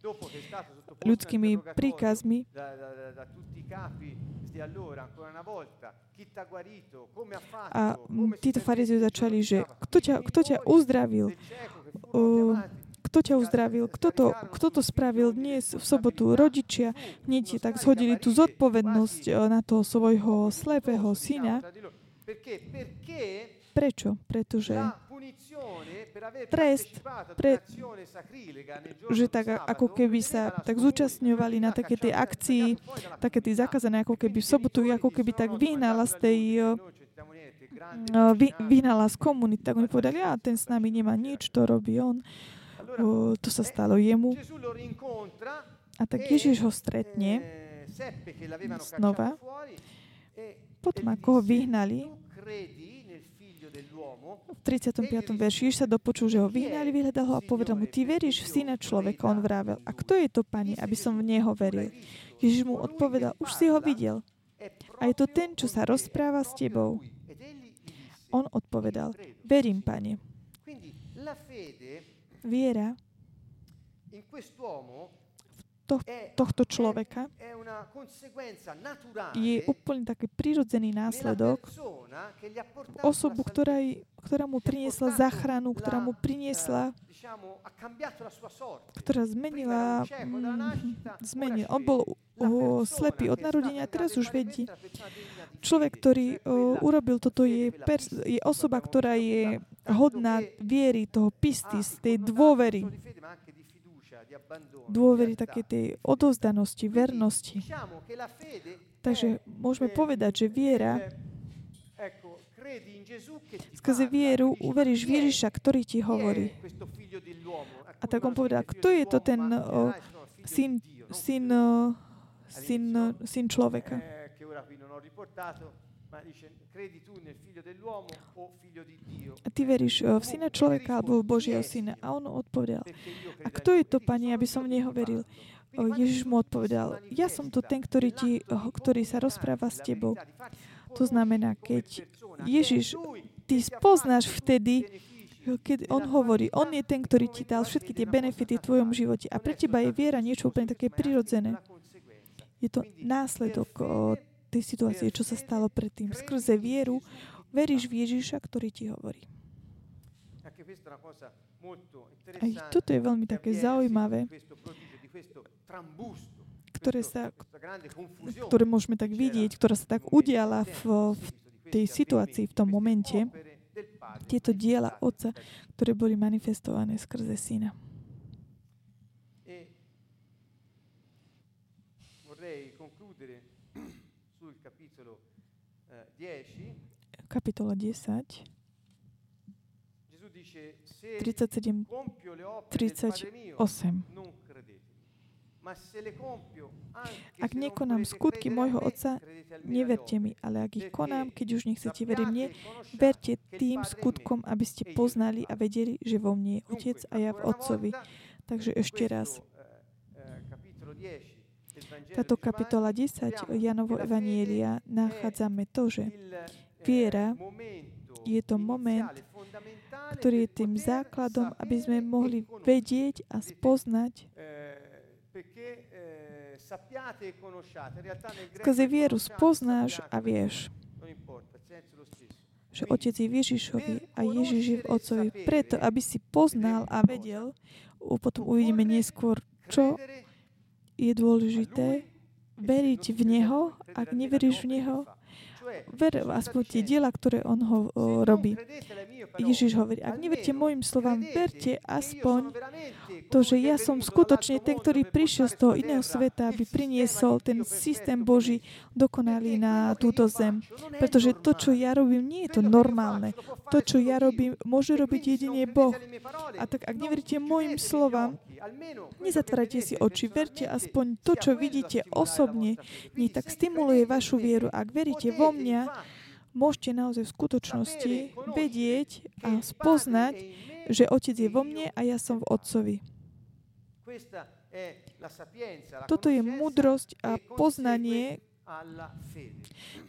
ľudskými príkazmi. A títo farizei začali, že kto ťa, kto ťa uzdravil? Uh, kto ťa uzdravil, kto to, kto to spravil dnes v sobotu, rodičia, hneď tak zhodili tú zodpovednosť eh, na toho svojho slepého syna. Prečo? Pretože trest, pre, že tak ako keby sa tak zúčastňovali na také tej akcii, také tie zakazané, ako keby v sobotu, ako keby tak vyhnala z tej eh, eh, vy, vyhnala z komunity, tak oni povedali, a ten s nami nemá nič, to robí on o, to sa stalo jemu. A tak Ježiš ho stretne znova. Potom, ako ho vyhnali, v 35. verši Ježiš sa dopočul, že ho vyhnali, vyhľadal ho a povedal mu, ty veríš v syna človeka? On vravel, a kto je to, pani, aby som v neho veril? Ježiš mu odpovedal, už si ho videl. A je to ten, čo sa rozpráva s tebou. On odpovedal, verím, pane viera v to, tohto človeka. je úplne taký prirodzený následok osobu, ktorá, ktorá mu priniesla záchranu, ktorá mu priniesla, ktorá zmenila, mm, zmenil. On bol o, slepý od narodenia teraz už vedí. Človek, ktorý o, urobil toto, je, pers- je osoba, ktorá je hodná viery, toho pistis, tej dôvery dôvery, také tej odozdanosti, vernosti. Takže môžeme povedať, že viera skrze vieru uveríš v Ježiša, ktorý ti hovorí. A tak on povedal, kto je to ten o, syn, syn, syn, syn človeka? A ty veríš v syna človeka alebo v Božieho syna? A on odpovedal, a kto je to, pani, aby som v neho veril? Ježiš mu odpovedal, ja som to ten, ktorý, ti, ktorý sa rozpráva s tebou. To znamená, keď Ježiš, ty spoznáš vtedy, keď on hovorí, on je ten, ktorý ti dal všetky tie benefity v tvojom živote a pre teba je viera niečo úplne také prirodzené. Je to následok tej situácie, čo sa stalo predtým. Skrze vieru veríš v Ježiša, ktorý ti hovorí. Aj toto je veľmi také zaujímavé, ktoré, sa, ktoré môžeme tak vidieť, ktorá sa tak udiala v, v tej situácii, v tom momente, tieto diela Otca, ktoré boli manifestované skrze Syna. Kapitola 10, 37, 38. Ak nekonám skutky môjho Otca, neverte mi, ale ak ich konám, keď už nechcete veriť mne, verte tým skutkom, aby ste poznali a vedeli, že vo mne je Otec a ja v Otcovi. Takže ešte raz. Táto kapitola 10 Janovo Evanielia nachádzame to, že viera je to moment, ktorý je tým základom, aby sme mohli vedieť a spoznať Skrze vieru spoznáš a vieš, že Otec je Ježišovi a Ježiš je v Otcovi. Preto, aby si poznal a vedel, potom uvidíme neskôr, čo je dôležité, veriť v Neho. Ak neveríš v Neho, ver aspoň tie diela, ktoré on ho o, robí. Ježiš hovorí, ak neveríte môjim slovám, verte aspoň to, že ja som skutočne ten, ktorý prišiel z toho iného sveta, aby priniesol ten systém Boží dokonalý na túto zem. Pretože to, čo ja robím, nie je to normálne. To, čo ja robím, môže robiť jedine Boh. A tak ak neveríte môjim slovám, nezatvárajte si oči, verte aspoň to, čo vidíte osobne, nie tak stimuluje vašu vieru. Ak veríte vo mňa, môžete naozaj v skutočnosti vedieť a spoznať, že Otec je vo mne a ja som v Otcovi. Toto je múdrosť a poznanie,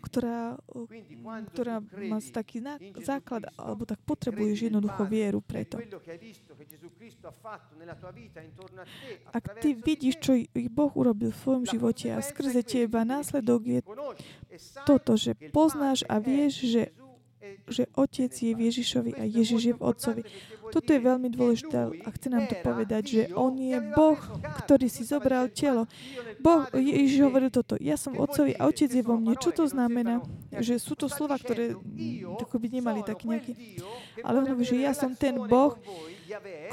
ktorá, ktorá má taký základ, alebo tak potrebuješ jednoducho vieru preto. Ak ty vidíš, čo Boh urobil v svojom živote a skrze teba následok je toto, že poznáš a vieš, že že Otec je v Ježišovi a Ježiš je v Otcovi. Toto je veľmi dôležité a chce nám to povedať, že On je Boh, ktorý si zobral telo. Boh, Ježiš hovoril toto, ja som Otcovi a Otec je vo mne. Čo to znamená? Že sú to slova, ktoré ako by nemali taký nejaký... Ale on hovorí, že ja som ten Boh,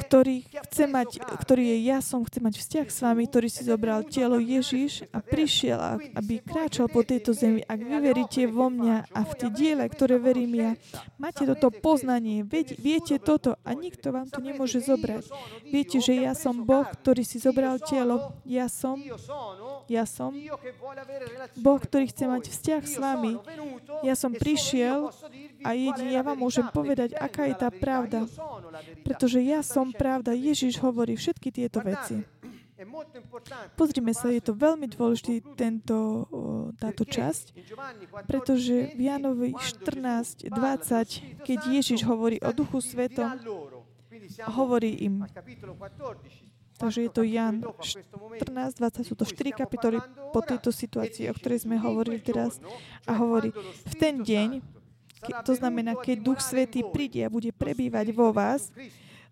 ktorý, chce mať, ktorý je ja som, chce mať vzťah s vami, ktorý si zobral telo Ježiš a prišiel, aby kráčal po tejto zemi. Ak vy veríte vo mňa a v tie diele, ktoré verím ja, máte toto poznanie, viete toto a nikto vám to nemôže zobrať. Viete, že ja som Boh, ktorý si zobral telo. Ja som, ja som Boh, ktorý chce mať vzťah s vami. Ja som prišiel a jedine ja vám môžem povedať, aká je tá pravda. Pretože ja som pravda. Ježiš hovorí všetky tieto veci. Pozrime sa, je to veľmi dôležitý tento, táto časť, pretože v Janovi 14, 20, keď Ježiš hovorí o Duchu Svetom, hovorí im, Takže je to Jan 14, 20, sú to 4 kapitoly po tejto situácii, o ktorej sme hovorili teraz. A hovorí, v ten deň to znamená, keď Duch Svetý príde a bude prebývať vo vás,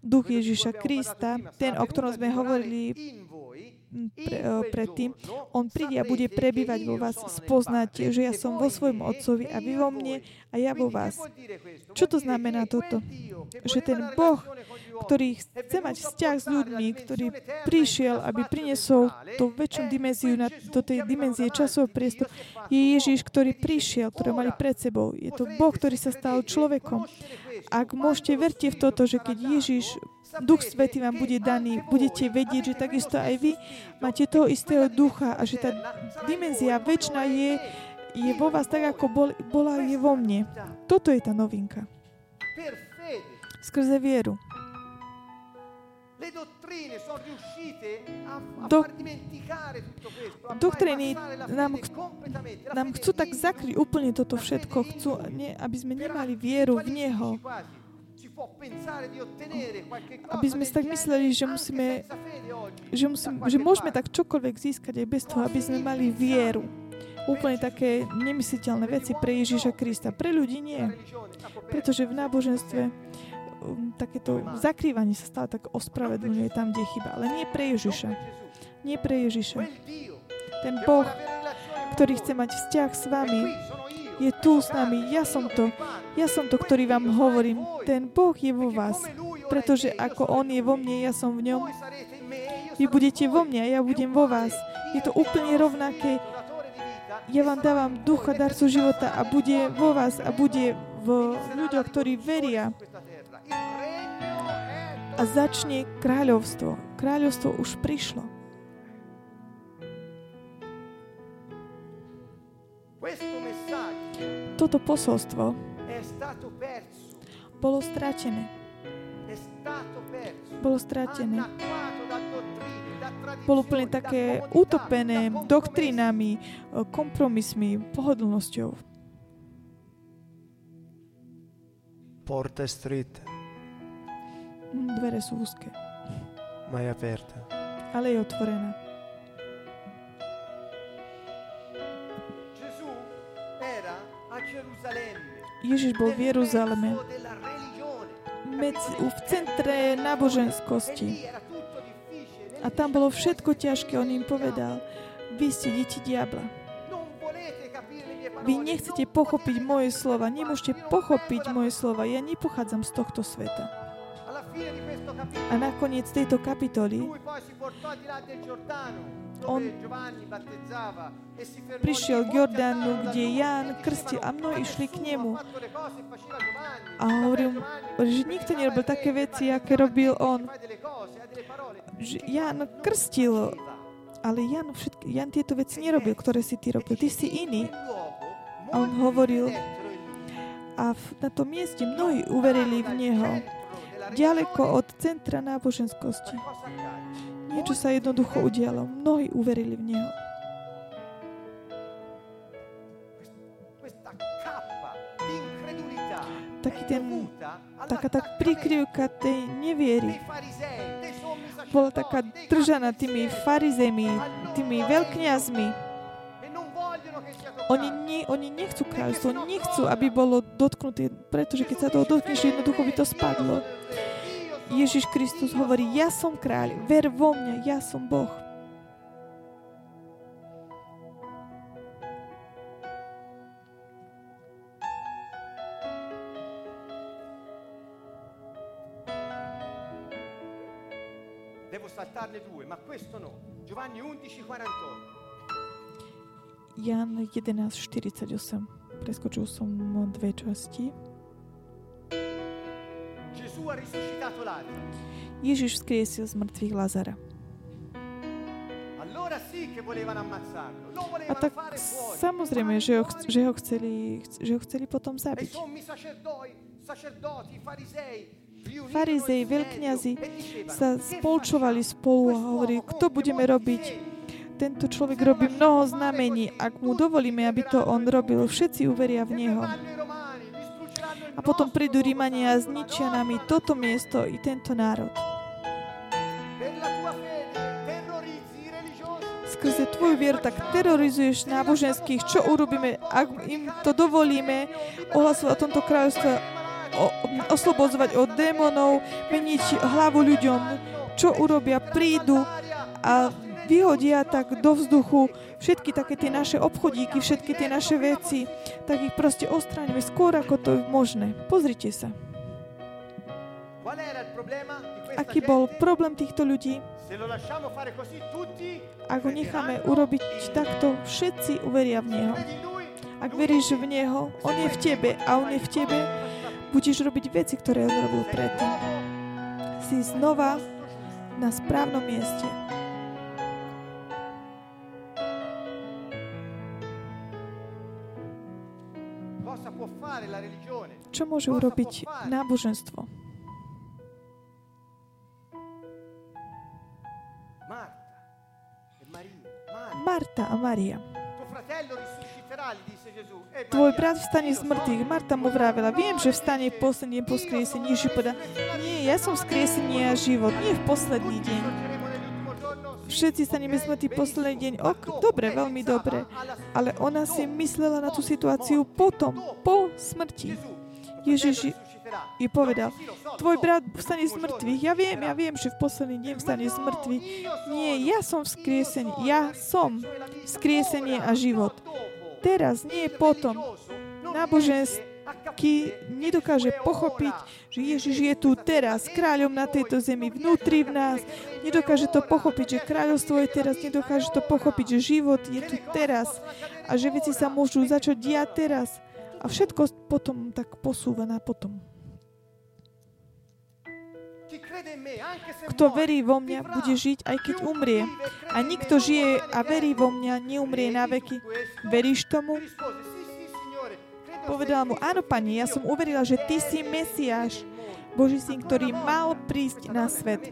Duch Ježiša Krista, ten, o ktorom sme hovorili pre, predtým, on príde a bude prebývať vo vás. Spoznáte, že ja som vo svojom Otcovi a vy vo mne a ja vo vás. Čo to znamená toto? Že ten Boh, ktorý chce mať vzťah s ľuďmi, ktorý prišiel, aby priniesol tú väčšiu dimenziu na, do tej dimenzie časov priestor, je Ježiš, ktorý prišiel, ktorý mali pred sebou. Je to Boh, ktorý sa stal človekom. Ak môžete, verte v toto, že keď Ježiš Duch Svetý vám bude daný, budete vedieť, že takisto aj vy máte toho istého ducha a že tá dimenzia väčšina je, je vo vás tak, ako bol, bola je vo mne. Toto je tá novinka. Skrze vieru. Do, doktríny nám, nám chcú tak zakryť úplne toto všetko. Chcú, nie, aby sme nemali vieru v Neho aby sme tak mysleli, že musíme, že, musím, že môžeme tak čokoľvek získať aj bez toho, aby sme mali vieru. Úplne také nemysliteľné veci pre Ježiša Krista. Pre ľudí nie. Pretože v náboženstve takéto zakrývanie sa stále tak ospravedlňuje tam, kde je chyba. Ale nie pre Ježiša. Nie pre Ježiša. Ten Boh, ktorý chce mať vzťah s vami, je tu s nami. Ja som to. Ja som to, ktorý vám hovorím. Ten Boh je vo vás. Pretože ako On je vo mne, ja som v ňom. Vy budete vo mne a ja budem vo vás. Je to úplne rovnaké. Ja vám dávam ducha, darcu života a bude vo vás a bude v ľuďoch, ktorí veria. A začne kráľovstvo. Kráľovstvo už prišlo. Toto posolstvo bolo stratené. Bolo stratené. bolo úplne také utopené doktrínami, eh, kompromismi, pohodlnosťou. Stretta, Mm, Dvere sú úzke, ma è aperta. ale je otvorená. Ježiš bol v Jeruzaleme, medzi, v centre náboženskosti. A tam bolo všetko ťažké. On im povedal, vy ste deti diabla. Vy nechcete pochopiť moje slova, nemôžete pochopiť moje slova. Ja nepochádzam z tohto sveta. A nakoniec tejto kapitoly On e prišiel k Jordánu, kde Ján e krstil a mnohí "Ma išli k nemu. Giovanni." A hovoril, že nikto nerobil il také veci, aké il robil on. Že Ján krstil, ale Jan, všetky, Jan tieto veci nerobil, ktoré si ty E robil. Ty si "In iný. A on hovoril, credettero in lui." A v, na tom mieste mnohí uverili v Neho. Ďaleko od centra náboženskosti. Niečo sa jednoducho udialo. Mnohí uverili v Neho. Taký ten, taká tak all'attaccamento prikryvka tej neviery bola taká držaná tými farizemi, tými veľkňazmi. Oni, nie, oni nechcú kráľstvo, nechcú, aby bolo dotknuté, pretože keď sa toho dotkneš, jednoducho by to spadlo. Ježiš Kristus hovorí, ja som kráľ, ver vo mňa, ja som Boh. Devo saltarne due, ma questo no. Giovanni 11, 48. Jan 11.48. Preskočil som dve časti. Ježiš vzkriesil z mŕtvych Lazara. A tak samozrejme, že ho, že ho, chceli, chc- že ho chceli potom E zabiť. riunirono Farizei, veľkňazi e dicevano, sa "Che spolčovali spolu a hovorili, kto budeme robiť. Tento človek robí mnoho znamení. Ak mu dovolíme, aby to on robil, všetci uveria v Neho. A potom prídu Rímania a zničia nami toto miesto i tento národ. Skrze tvoju vieru tak terorizuješ náboženských. Čo urobíme, ak im to dovolíme ohlasovať o tomto kráľovstve, o- od démonov, meniť hlavu ľuďom. Čo urobia? Prídu a vyhodia tak do vzduchu všetky také tie naše obchodíky, všetky tie naše veci, tak ich proste ostraňme skôr, ako to je možné. Pozrite sa, aký bol problém týchto ľudí. Ak ho necháme urobiť takto, všetci uveria v Neho. Ak veríš v Neho, On je v tebe a On je v tebe, budeš robiť veci, ktoré On robil predtým. Si znova na správnom mieste. Čo môže urobiť náboženstvo? Marta e a Maria. E Tvoj Maria, brat vstane z "Io mŕtvych. Marta mu vravela, viem, že vstane v posledný deň po skriesení. Ježiš povedal, nie, ja som skriesenie a život, nie v posledný deň. Všetci staneme ok, zmrtví posledný deň. Ok, dobre, veľmi dobre. Ale ona si myslela na tú situáciu potom, po smrti. Ježiš. I povedal, tvoj brat vstane z mŕtvych. Ja viem, ja viem, že v posledný deň vstane z mŕtvych. Nie, ja som sono ja som vzkriesenie a život. Teraz, nie potom. religioso che nedokáže pochopiť, že Ježiš je tu teraz, kráľom na tejto zemi, vnútri v nás. Nedokáže to pochopiť, že kráľovstvo je teraz, nedokáže to pochopiť, že život je tu teraz a že veci sa môžu začať diať teraz. A všetko potom tak posúva na potom. Kto verí vo mňa, bude žiť, aj keď umrie. A nikto žije a verí vo mňa, neumrie na veky. Veríš tomu? Povedala mu, áno, pani, ja som uverila, že ty si Mesiáš. Boží syn, ktorý mal prísť na svet.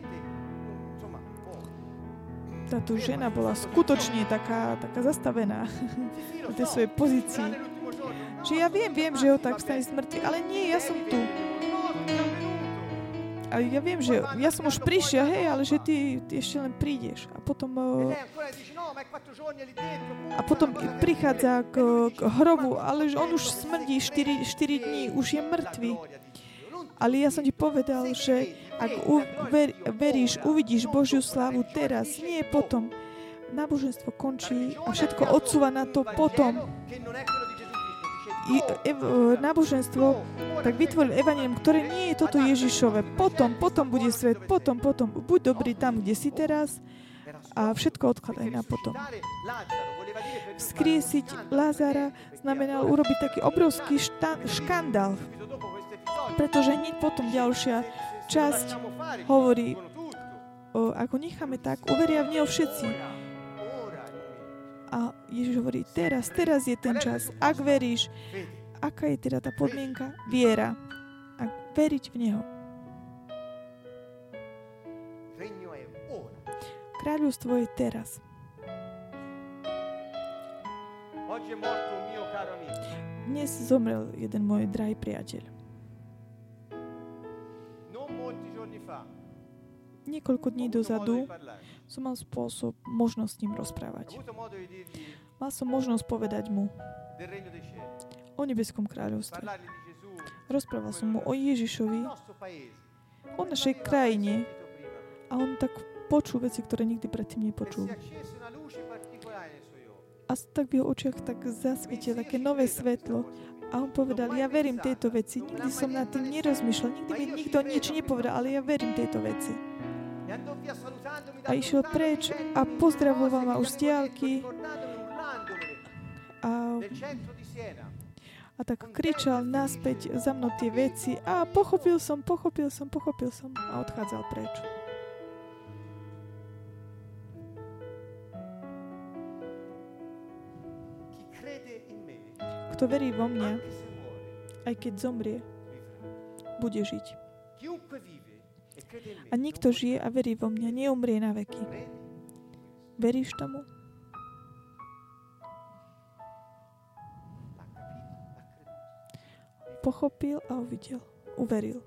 táto žena bola skutočne taká, taká zastavená na tej svojej pozícii. Že ja viem, viem, že ho tak stane smrti, ale nie, ja som tu. A ja viem, že ja som už prišiel, hej, ale že ty, ty ešte len prídeš. A potom, uh, a potom prichádza k, k hrobu, ale on už smrdí 4, 4 dní, už je mŕtvy. Ale ja som ti povedal, že ak uver, veríš, uvidíš Božiu slávu teraz, nie potom. Náboženstvo končí a všetko odsúva na to potom. Ev, náboženstvo tak vytvoril evanelium, ktoré nie je toto Ježišové. Potom, potom bude svet, potom, potom. Buď dobrý tam, kde si teraz a všetko odkladaj na potom. Vzkriesiť Lázara znamenalo urobiť taký obrovský šta- škandál. Pretože hneď potom ďalšia časť hovorí, o, ako necháme tak, uveria v Neho všetci. A Ježiš hovorí, teraz, teraz je ten čas. Ak veríš, aká je teda tá podmienka? Viera. A veriť v Neho. Kráľovstvo je teraz. Dnes zomrel jeden môj drahý priateľ. Niekoľko dní dozadu som mal spôsob, možnosť s ním rozprávať. Mal som možnosť povedať mu o nebeskom kráľovstve. Rozprával som mu o Ježišovi, o našej krajine a on tak počul veci, ktoré nikdy predtým nepočul. A tak v jeho očiach tak zasvietil také nové svetlo a on povedal, ja verím tejto veci. Nikdy som nad tým nerozmýšľal, nikdy mi nikto nič nepovedal, ale ja verím tejto veci. A išiel preč a pozdravoval ma už z diálky. A, a tak kričal naspäť za mnou tie veci a pochopil som, pochopil som, pochopil som a odchádzal preč. Kto verí vo mňa, aj keď zomrie, bude žiť. A nikto žije a verí vo mňa, neumrie na veky. Veríš tomu? Pochopil a uvidel. Uveril.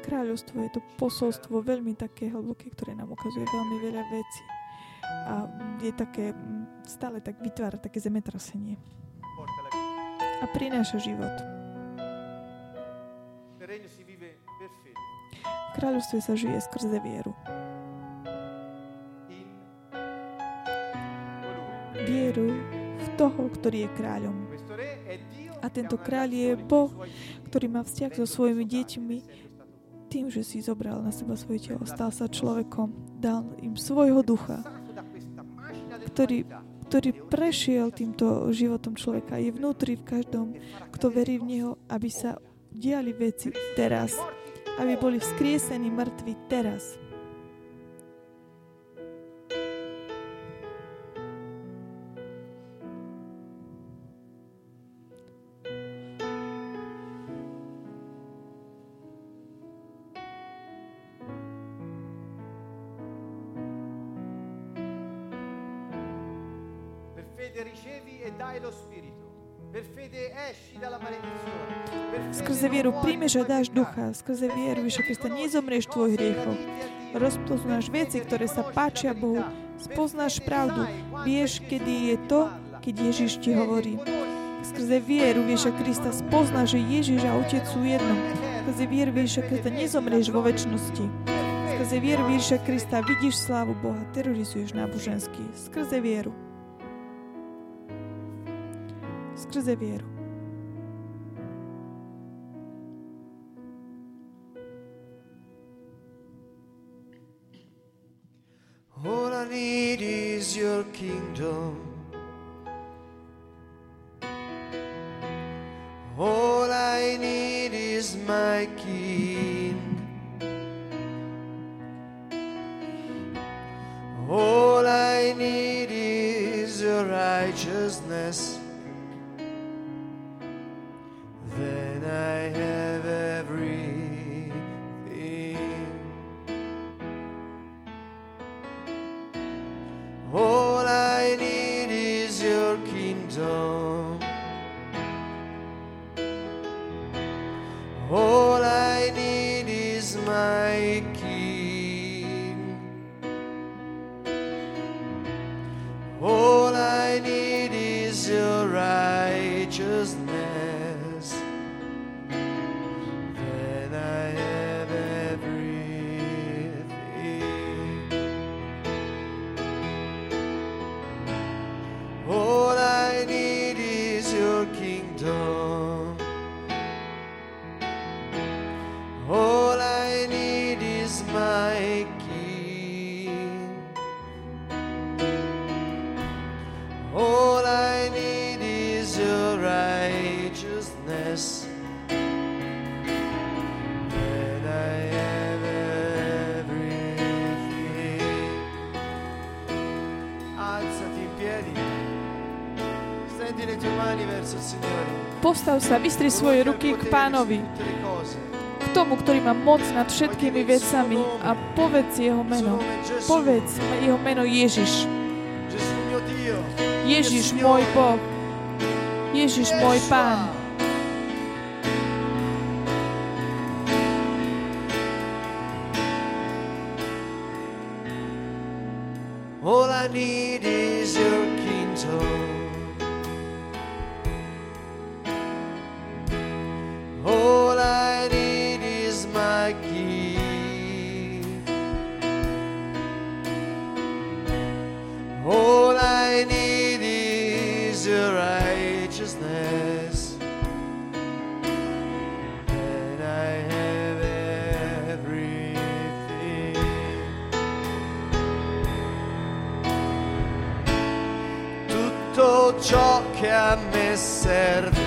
Kráľovstvo je to posolstvo veľmi také hlboké, ktoré nám ukazuje veľmi veľa vecí. A je také, stále tak vytvára také zemetrasenie. A prináša život. V kráľovstve sa žije skrze vieru. Vieru v toho, ktorý je kráľom. A tento kráľ je Boh, ktorý má vzťah so svojimi deťmi, tým, že si zobral na seba svoje telo, stal sa človekom, dal im svojho ducha, ktorý, ktorý prešiel týmto životom človeka. Je vnútri v každom, kto verí v Neho, aby sa diali veci teraz, aby boli vzkriesení mŕtvi teraz. Skrze vieru príjmeš a dáš ducha. Skrze vieru, Ježiša Krista, nezomrieš tvojich hriechoch. Rozpoznáš veci, ktoré sa páčia Bohu. Spoznáš pravdu. Vieš, kedy je to, keď Ježiš ti hovorí. Skrze vieru Ježiša Krista spoznáš, že Ježiš a Otec sú jedno. Skrze vieru Ježiša Krista nezomrieš vo väčšnosti. Skrze vieru Ježiša Krista vidíš slávu Boha, terorizuješ nábožensky. Skrze vieru. Vieru. All I need is your kingdom. sa, vystri svoje ruky k Pánovi, k tomu, ktorý má moc nad všetkými vecami a povedz jeho meno. Povedz jeho meno Ježiš. Ježiš môj Boh. Ježiš môj Pán. ser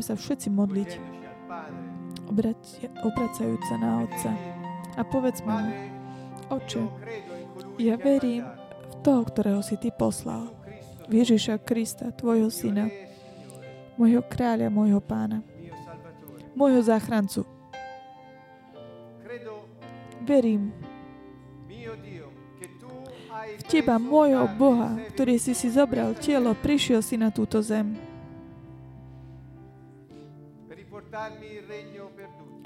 Chceme sa všetci modliť, obracajúc sa na Otca. A povedzme mu, Oče, ja verím v toho, ktorého si Ty poslal, v Ježiša Krista, Tvojho Syna, môjho kráľa, môjho pána, môjho záchrancu. Verím v Teba, môjho Boha, ktorý si si zobral telo, prišiel si na túto zem,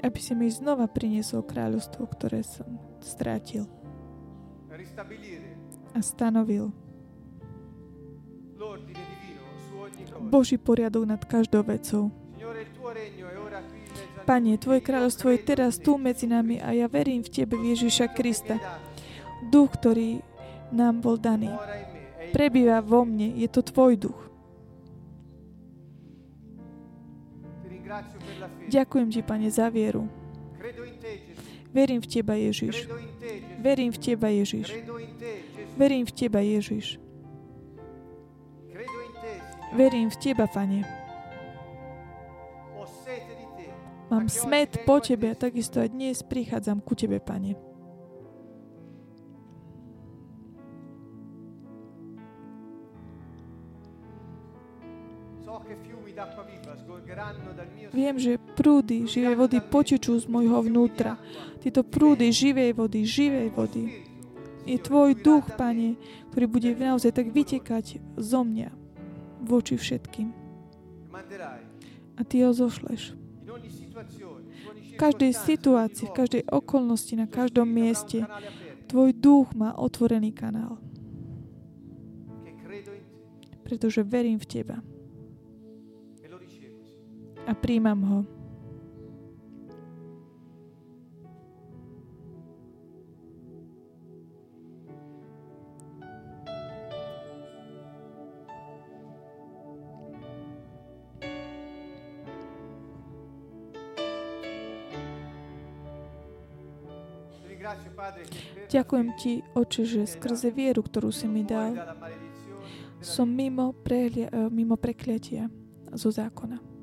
aby si mi znova priniesol kráľovstvo, ktoré som strátil a stanovil. Boží poriadok nad každou vecou. Pane, Tvoje kráľovstvo je teraz tu medzi nami a ja verím v Tebe, Ježiša Krista. Duch, ktorý nám bol daný, prebýva vo mne, je to Tvoj duch. Ďakujem Ti, Pane, za vieru. Verím v Teba, Ježiš. Verím v Teba, Ježiš. Verím v Teba, Ježiš. Verím v Teba, Pane. Mám smet po Tebe a takisto aj dnes prichádzam ku Tebe, Pane. Viem, že prúdy živej vody potičú z môjho vnútra. Tieto prúdy živej vody, živej vody. Je Tvoj duch, Pane, ktorý bude naozaj tak vytekať zo mňa voči všetkým. A Ty ho zošleš. V každej situácii, v každej okolnosti, na každom mieste, Tvoj duch má otvorený kanál, pretože verím v Teba a príjmam ho. Ďakujem Ti, Oče, že skrze vieru, ktorú si mi dal, som mimo, prehlia, eh, mimo prekliatia zo zákona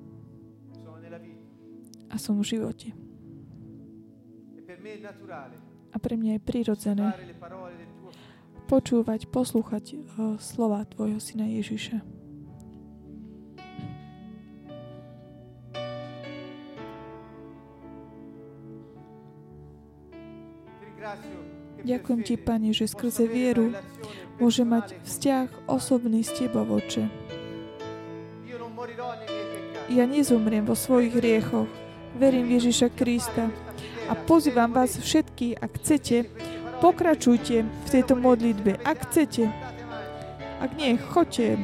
a som v živote. e A pre mňa je prirodzené počúvať, poslúchať eh, slova Tvojho Syna Ježiša. Ďakujem Ti, Pane, že skrze vieru môže mať vzťah osobný s Tebou, Oče. Ja nezomriem vo svojich hriechoch. Verím v Ježiša Krista a pozývam vás všetkých, ak chcete, pokračujte v tejto modlitbe. Ak chcete, ak nie, choďte,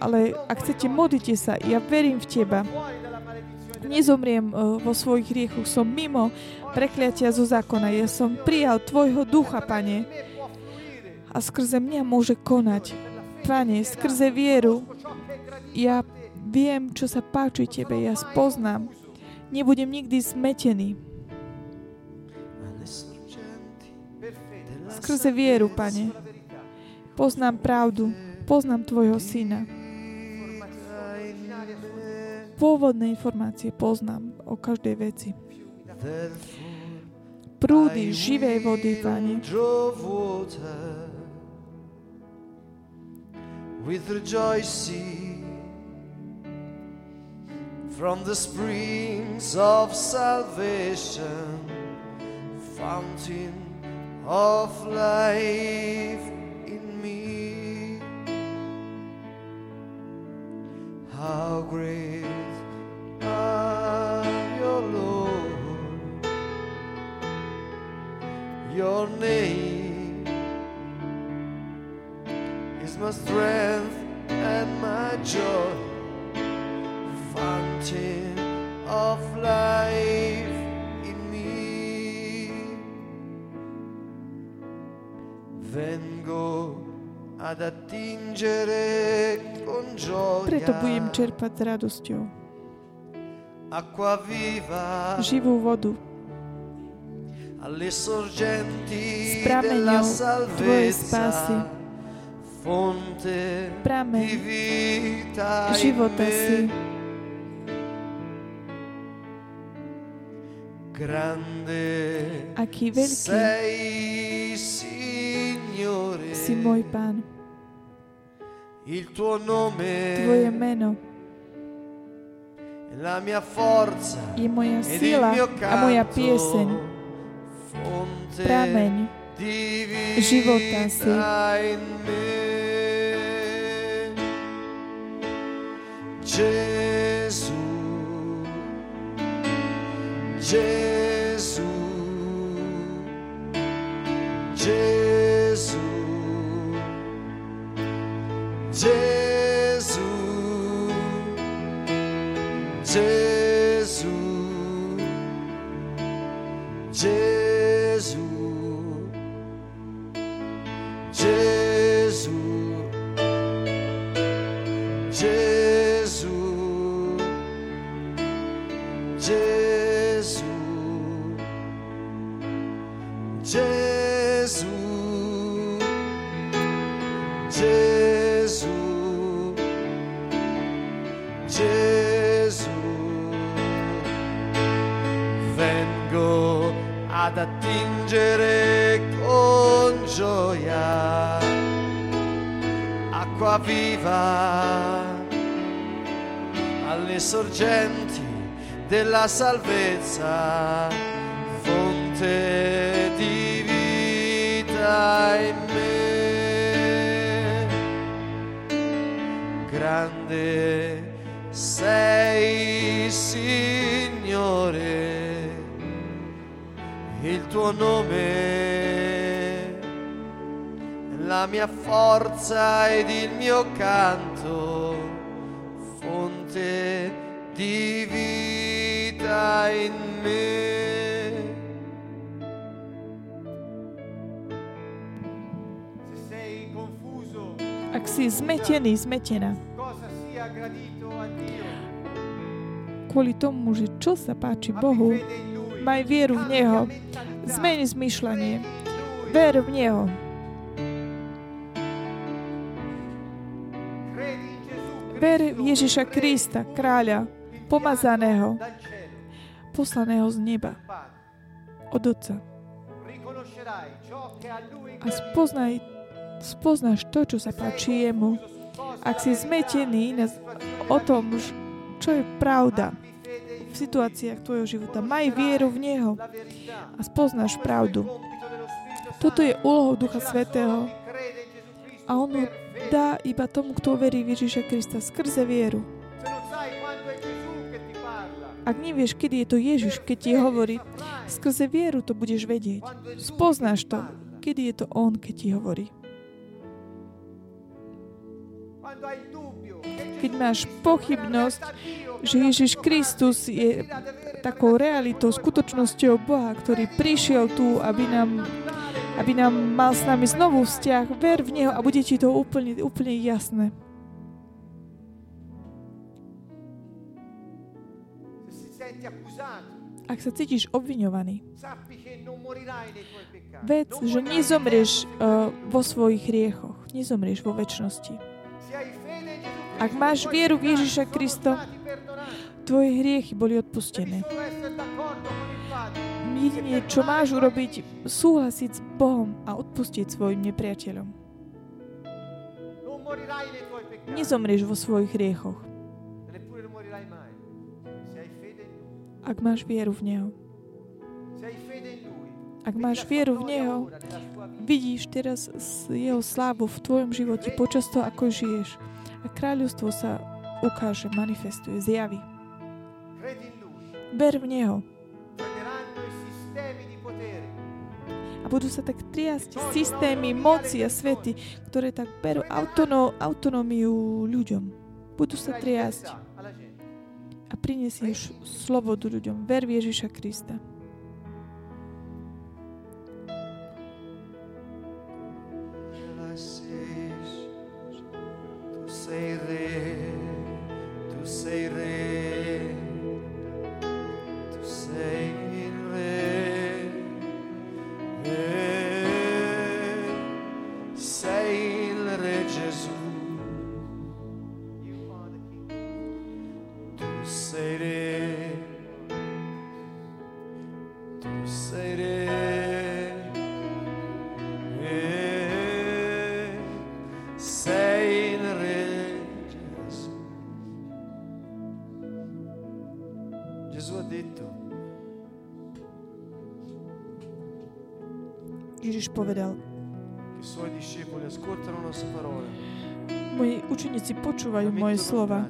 ale ak chcete, modlite sa. Ja verím v Teba. Nezomriem eh, vo svojich hriechoch, som mimo prekliatia zo zákona. Ja som prijal Tvojho ducha, Pane, a skrze mňa môže konať. Pane, skrze vieru ja viem, čo sa páči Tebe, ja spoznám. Nebudem nikdy della Skrze vieru, Pane, poznám pravdu, poznám Tvojho Syna. Pôvodné informácie poznám o každej veci. Prúdy živej vody, Pane, with rejoicing from the springs of salvation, fountain of life in me. How great are your Lord, your name is my strength and my joy, fountain of life in me. Then go ad attingere con Preto budem gioia čerpať s radosťou. Acqua viva živú vodu. Alle sorgenti della salvezza. fonte Prameň. di vita in života si. Grande Aký veľký sei Signore si môj Pán. il tuo nome Tvoje meno la mia forza je moja sila mio a moja pieseň. fonte Prameň života si. vita Jesus. Jesus. Acqua viva alle sorgenti della salvezza fonte di vita in me. Grande sei Signore il tuo nome la mia forza ed il mio canto fonte di vita in me. Se sei confuso, Ak si zmetený, zmetená. cosa sia gradito a Dio, kvôli tomu, že čo sa páči Bohu, maj vieru v Neho, zmeni zmyšľanie, ver v Neho, ver v Ježiša Krista, kráľa, pomazaného, poslaného z neba, od Otca. A spoznaj, spoznáš to, čo sa páči Jemu. Ak si zmetený o tom, čo je pravda v situáciách tvojho života, maj vieru v Neho a spoznáš pravdu. Toto je úlohou Ducha Svetého a On ju dá iba tomu, kto verí v Ježiša Krista skrze vieru. Ak nevieš, kedy je to Ježiš, keď ti hovorí, skrze vieru to budeš vedieť. Spoznáš to, kedy je to On, keď ti hovorí. Keď máš pochybnosť, že Ježiš Kristus je takou realitou, skutočnosťou Boha, ktorý prišiel tu, aby nám, aby nám mal s nami znovu vzťah. Ver v Neho a bude ti to úplne, úplne jasné. Ak sa cítiš obviňovaný, vec, že nezomrieš uh, vo svojich riechoch, nezomrieš vo väčšnosti. Ak máš vieru v Ježiša Krista, tvoje hriechy boli odpustené. Jediné, čo máš urobiť, súhlasiť s Bohom a odpustiť svojim nepriateľom. Nezomrieš vo svojich riechoch. Ak máš vieru v Neho. Ak máš vieru v Neho, vidíš teraz Jeho slávu v tvojom živote počas toho, ako žiješ. A kráľovstvo sa ukáže, manifestuje, zjaví. Ver v Neho. Budú sa tak triasť systémy moci a svety, ktoré tak berú autonó, autonómiu ľuďom. Budú sa triasť a prinesieš slobodu ľuďom. Ver v Ježiša Krista. tu sei re, tu sei re, počúvajú moje slova.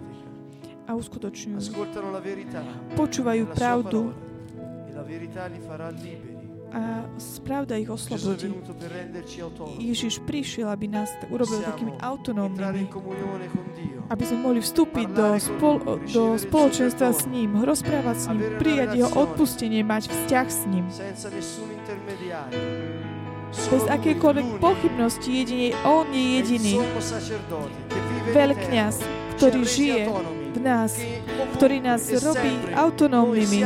a uskutočňujú. Počúvajú pravdu. e a pravda ich oslobodí. Ježiš prišiel, aby nás urobil takými autonómnymi, aby sme mohli vstúpiť do, spol- do spoločenstva s ním, rozprávať s ním, prijať jeho odpustenie, mať vzťah s ním. Bez akékoľvek pochybnosti, jedine On je jediný, veľkňaz, ktorý žije v nás, ktorý nás robí autonómnymi.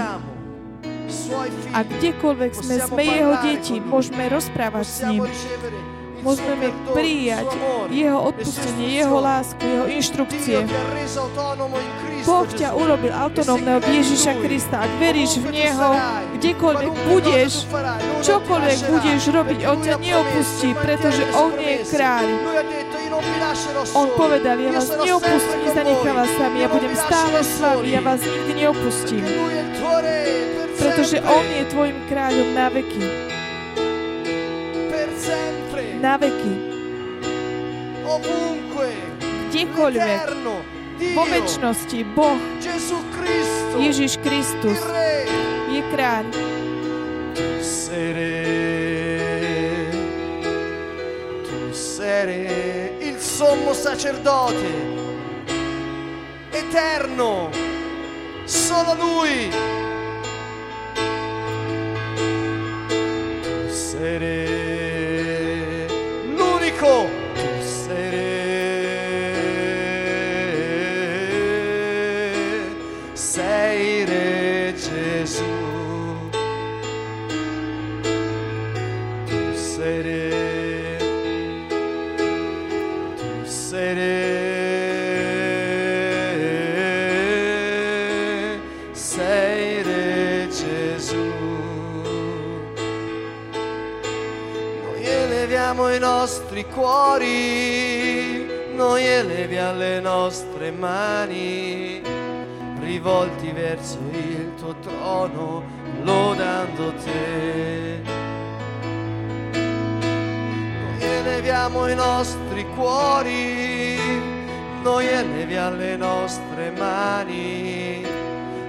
A kdekoľvek sme, sme jeho deti, môžeme rozprávať s ním, môžeme prijať jeho odpustenie, jeho lásku, jeho inštrukcie. Boh ťa urobil autonómneho Ježiša Krista. Ak veríš v Neho, kdekoľvek budeš, čokoľvek budeš robiť, On ťa neopustí, pretože On je kráľ. On povedal, ja vás neopustím, nezanechám vás sami, ja budem stále s vami, ja vás nikdy neopustím. Pretože On je tvojim kráľom na veky. Per sempre, Na veky. ovunque, Kdekoľvek. eterno, Vo Dio, väčšnosti Boh, Gesù Cristo, Ježiš il Kristus, Re. je kráľ. sei re, tu sei re, il sommo sacerdote, eterno, solo lui. Tu cuori, noi eleviamo le nostre mani, rivolti verso il tuo trono, lodando te. Noi eleviamo i nostri cuori, noi eleviamo le nostre mani,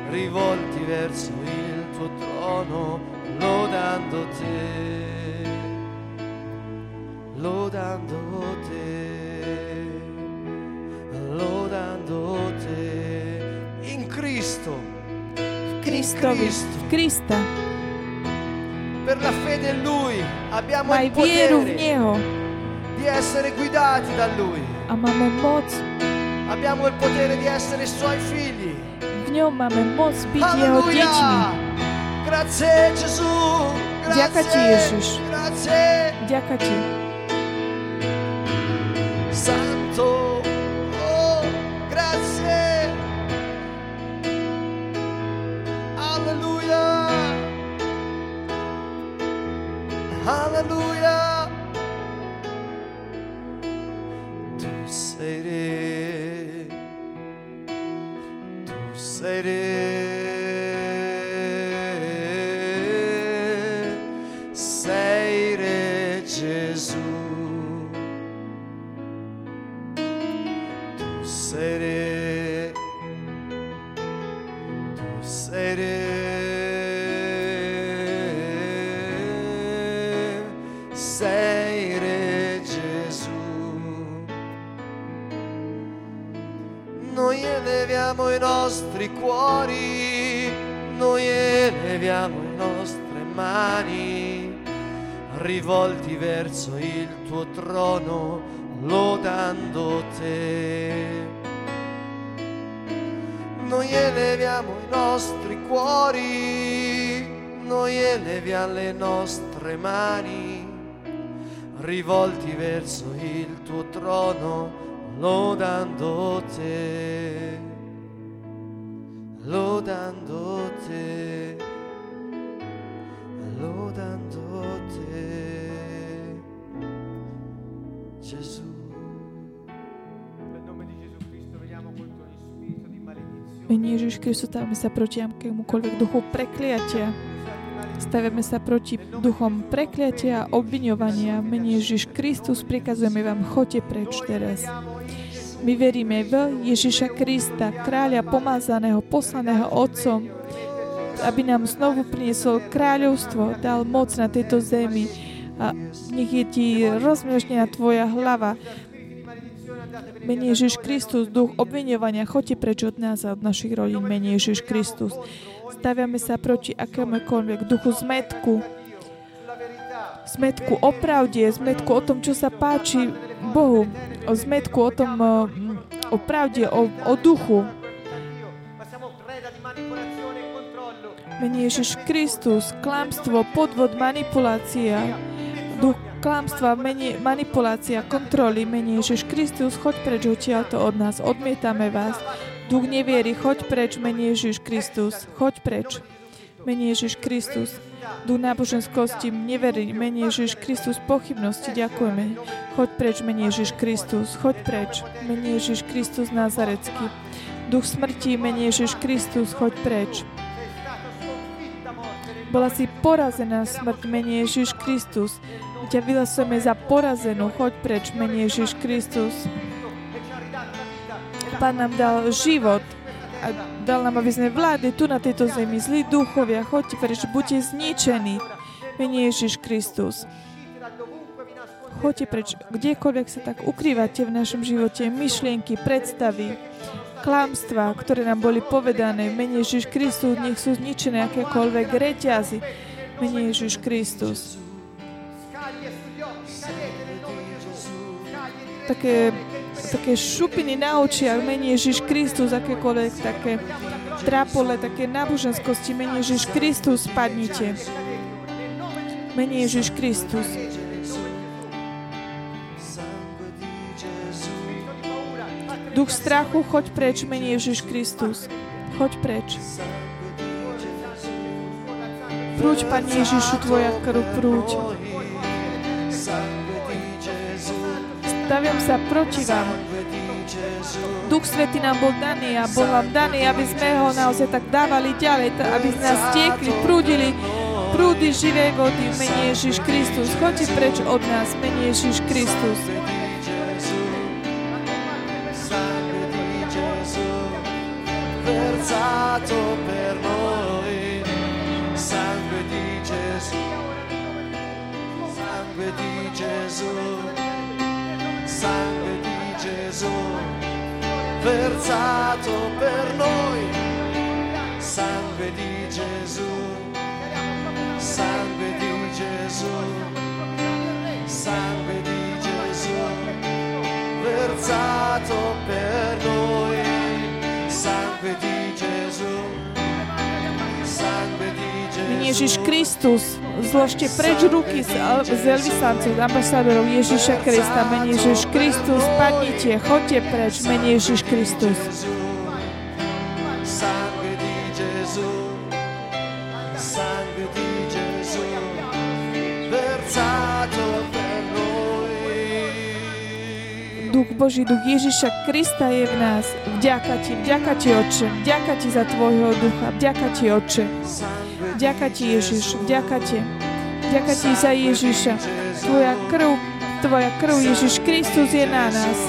rivolti verso il tuo trono, lodando te, lodando te, lodando te, in Cristo, Kristovi, v Krista. per la fede in Lui abbiamo Maj il vieru v potere Neho di essere guidati da Lui. a máme moc, Abbiamo il potere di essere Suoi figli. v ňom máme moc byť jeho deťmi. Alleluia! Grazie Gesù! Ďaká ti, Grazie! Ježiš. Grazie! Ďaká ti. Alleluia! Tu sei re, tu sei re, sei re Gesù. Tu sei i nostri cuori, noi eleviamo le nostre mani, rivolti verso il tuo trono, lodando te. Noi eleviamo i nostri cuori, noi eleviamo le nostre mani, rivolti verso il tuo trono, lodando te, Kristus, stavíme sa proti akémukoľvek duchu prekliatia. Staviame sa proti duchom prekliatia a obviňovania. V Mene Ježiš Kristus prikazujeme vám, choďte preč teraz. My veríme v Ježiša Krista, kráľa pomazaného, poslaného Otcom, aby nám znovu priniesol kráľovstvo, dal moc na tejto zemi a nech je ti rozmnožnená tvoja hlava. Mene Ježiš Kristus, duch obviňovania, choďte preč od nás a od našich rodín. Mene Ježiš Kristus. Staviame sa proti akémukoľvek duchu zmetku, zmetku o pravde, zmetku o tom, čo sa páči Bohu, o zmetku o tom, o, pravde, o, o duchu. Ma siamo preda di manipolazione e controllo. Mene Ježiš Kristus, klamstvo, podvod, manipulácia, duch klamstva, mene, manipulácia, kontroly, mene Ježiš Kristus, choď preč odtiaľto od nás, odmietame vás. Duch neviery, choď preč, mene Ježiš Kristus, choď preč. Mene Ježiš Kristus, duch náboženskosti, neverí, mene Ježiš Kristus, pochybnosti, ďakujeme. Choď preč, mene Ježiš Kristus, choď preč, mene Ježiš Kristus Nazarecký. Duch smrti, mene Ježiš Kristus, choď preč. Bola si porazená smrť, mene Ježiš Kristus. Ťa vyhlasujeme za porazenú, choď preč, mene Ježiš Kristus. Pán nám dal život a dal nám, aby sme vládli tu na tejto zemi. Zlí duchovia, choďte preč, buďte zničení. Mene Ježiš Kristus. Choďte preč, kdekoľvek sa tak ukrývate v našom živote, myšlienky, predstavy, klamstvá, ktoré nám boli povedané. v Mene Ježiš Kristus, nech sú zničené akékoľvek reťazy. v Mene Ježiš Kristus. Také, také šupiny na očiach, v mene Ježiš Kristus, akékoľvek také trápole, také náboženskosti, v mene Ježiš Kristus, spadnite. V Mene Ježiš Kristus. Duch strachu, choď preč, v mene Ježiš Kristus. Choď preč. Prúď, Pane Ježišu, Tvoja krv, prúď. Staviam sa proti vám. Duch Svetý nám bol daný a bol vám daný, aby sme ho naozaj tak dávali ďalej, aby z nás tiekli, prúdili prúdy živej vody v mene Ježiš Kristus. Choďte preč od nás mene Ježiš Kristus. Versato per noi. Sangue di Gesù, sangue di Gesù, versato per Gesù. Ježiš Kristus, zložte preč ruky z, z veľvyslancov, z ambasádorov Ježiša Krista. Mene Ježiš Kristus, padnite, choďte preč, mene Ježiš Kristus. Sangue sangue. Duch Boží, duch Ježiša Krista je v nás. Vďaka ti, vďaka ti, Otče, vďaka ti za tvojho ducha, vďaka ti, Otče. Vďaka ti, Ježiš, vďaka ti. Vďaka ti za Ježiša. Tvoja krv, tvoja krv, Ježiš Kristus je na nás.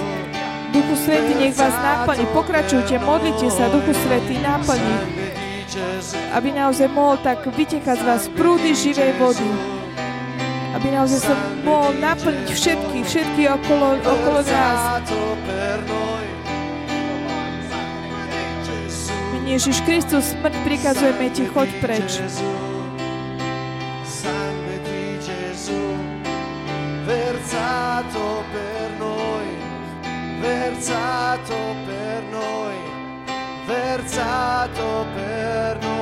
Duchu Svetý, nech vás naplní. Pokračujte, modlite sa, Duchu Svetý, naplní. Aby naozaj mohol tak vytekať z vás prúdy živej vody. Aby naozaj sa mohol naplniť všetky, všetky okolo, okolo nás. Ježiš Kristus, smrť prikazujeme ti, choď preč. versato per noi, versato per noi, versato per noi.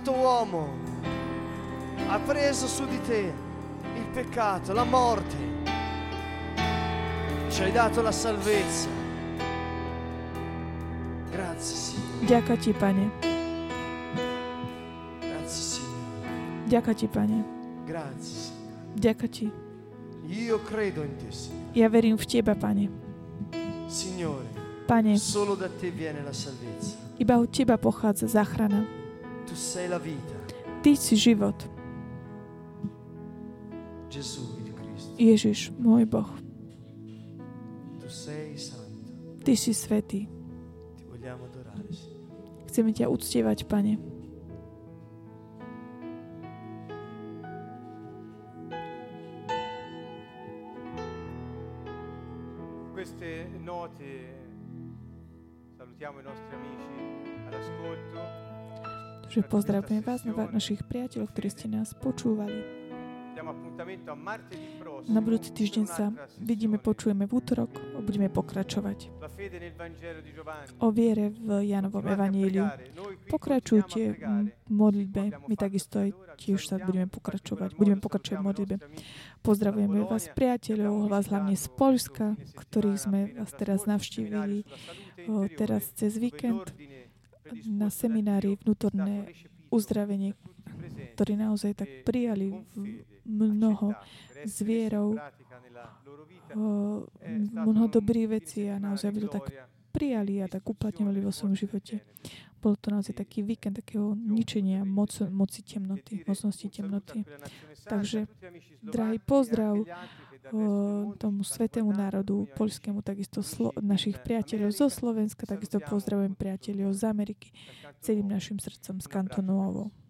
fatto uomo, ha preso su di te il peccato, la morte, ci hai dato la salvezza. Grazie Signore. Ďaká Ti, Pane. Grazie Signore. Ďaká Ti, Pane. Grazie Signore. Ďaká Io credo in te, Signore. Ja verím v Teba, Pane. Signore. Pane. Solo da te viene la salvezza. Iba od Teba pochádza záchrana. Tu sei la vita. Ty si život. Ježiš, môj Boh. Ty si svetý. Chceme ťa uctievať, Pane. Queste note salutiamo i nostri amici all'ascolto. Takže pozdravujeme vás našich priateľov, ktorí ste nás počúvali. Na budúci týždeň sa vidíme, počujeme v útorok a budeme pokračovať o viere v Janovom qui Pokračujte v modlitbe, my takisto aj tiež sa budeme pokračovať. Budeme pokračovať v modlitbe. Pozdravujeme vás, priateľov, vás hlavne z Polska, ktorých sme vás teraz navštívili teraz cez víkend na seminári vnútorné uzdravenie, ktorí naozaj tak e prijali mnoho s vierou stato mnoho dobrých vecí a naozaj by to tak prijali a tak uplatňovali vo svojom živote. Bol to naozaj taký víkend takého ničenia moc, moci temnoty, E mocnosti temnoty. Takže, drahý e pozdrav tomu svetému národu, poľskému, takisto slo- našich priateľov zo. Slovenska, takisto pozdravujem priateľov z Ameriky, celým našim srdcom z Un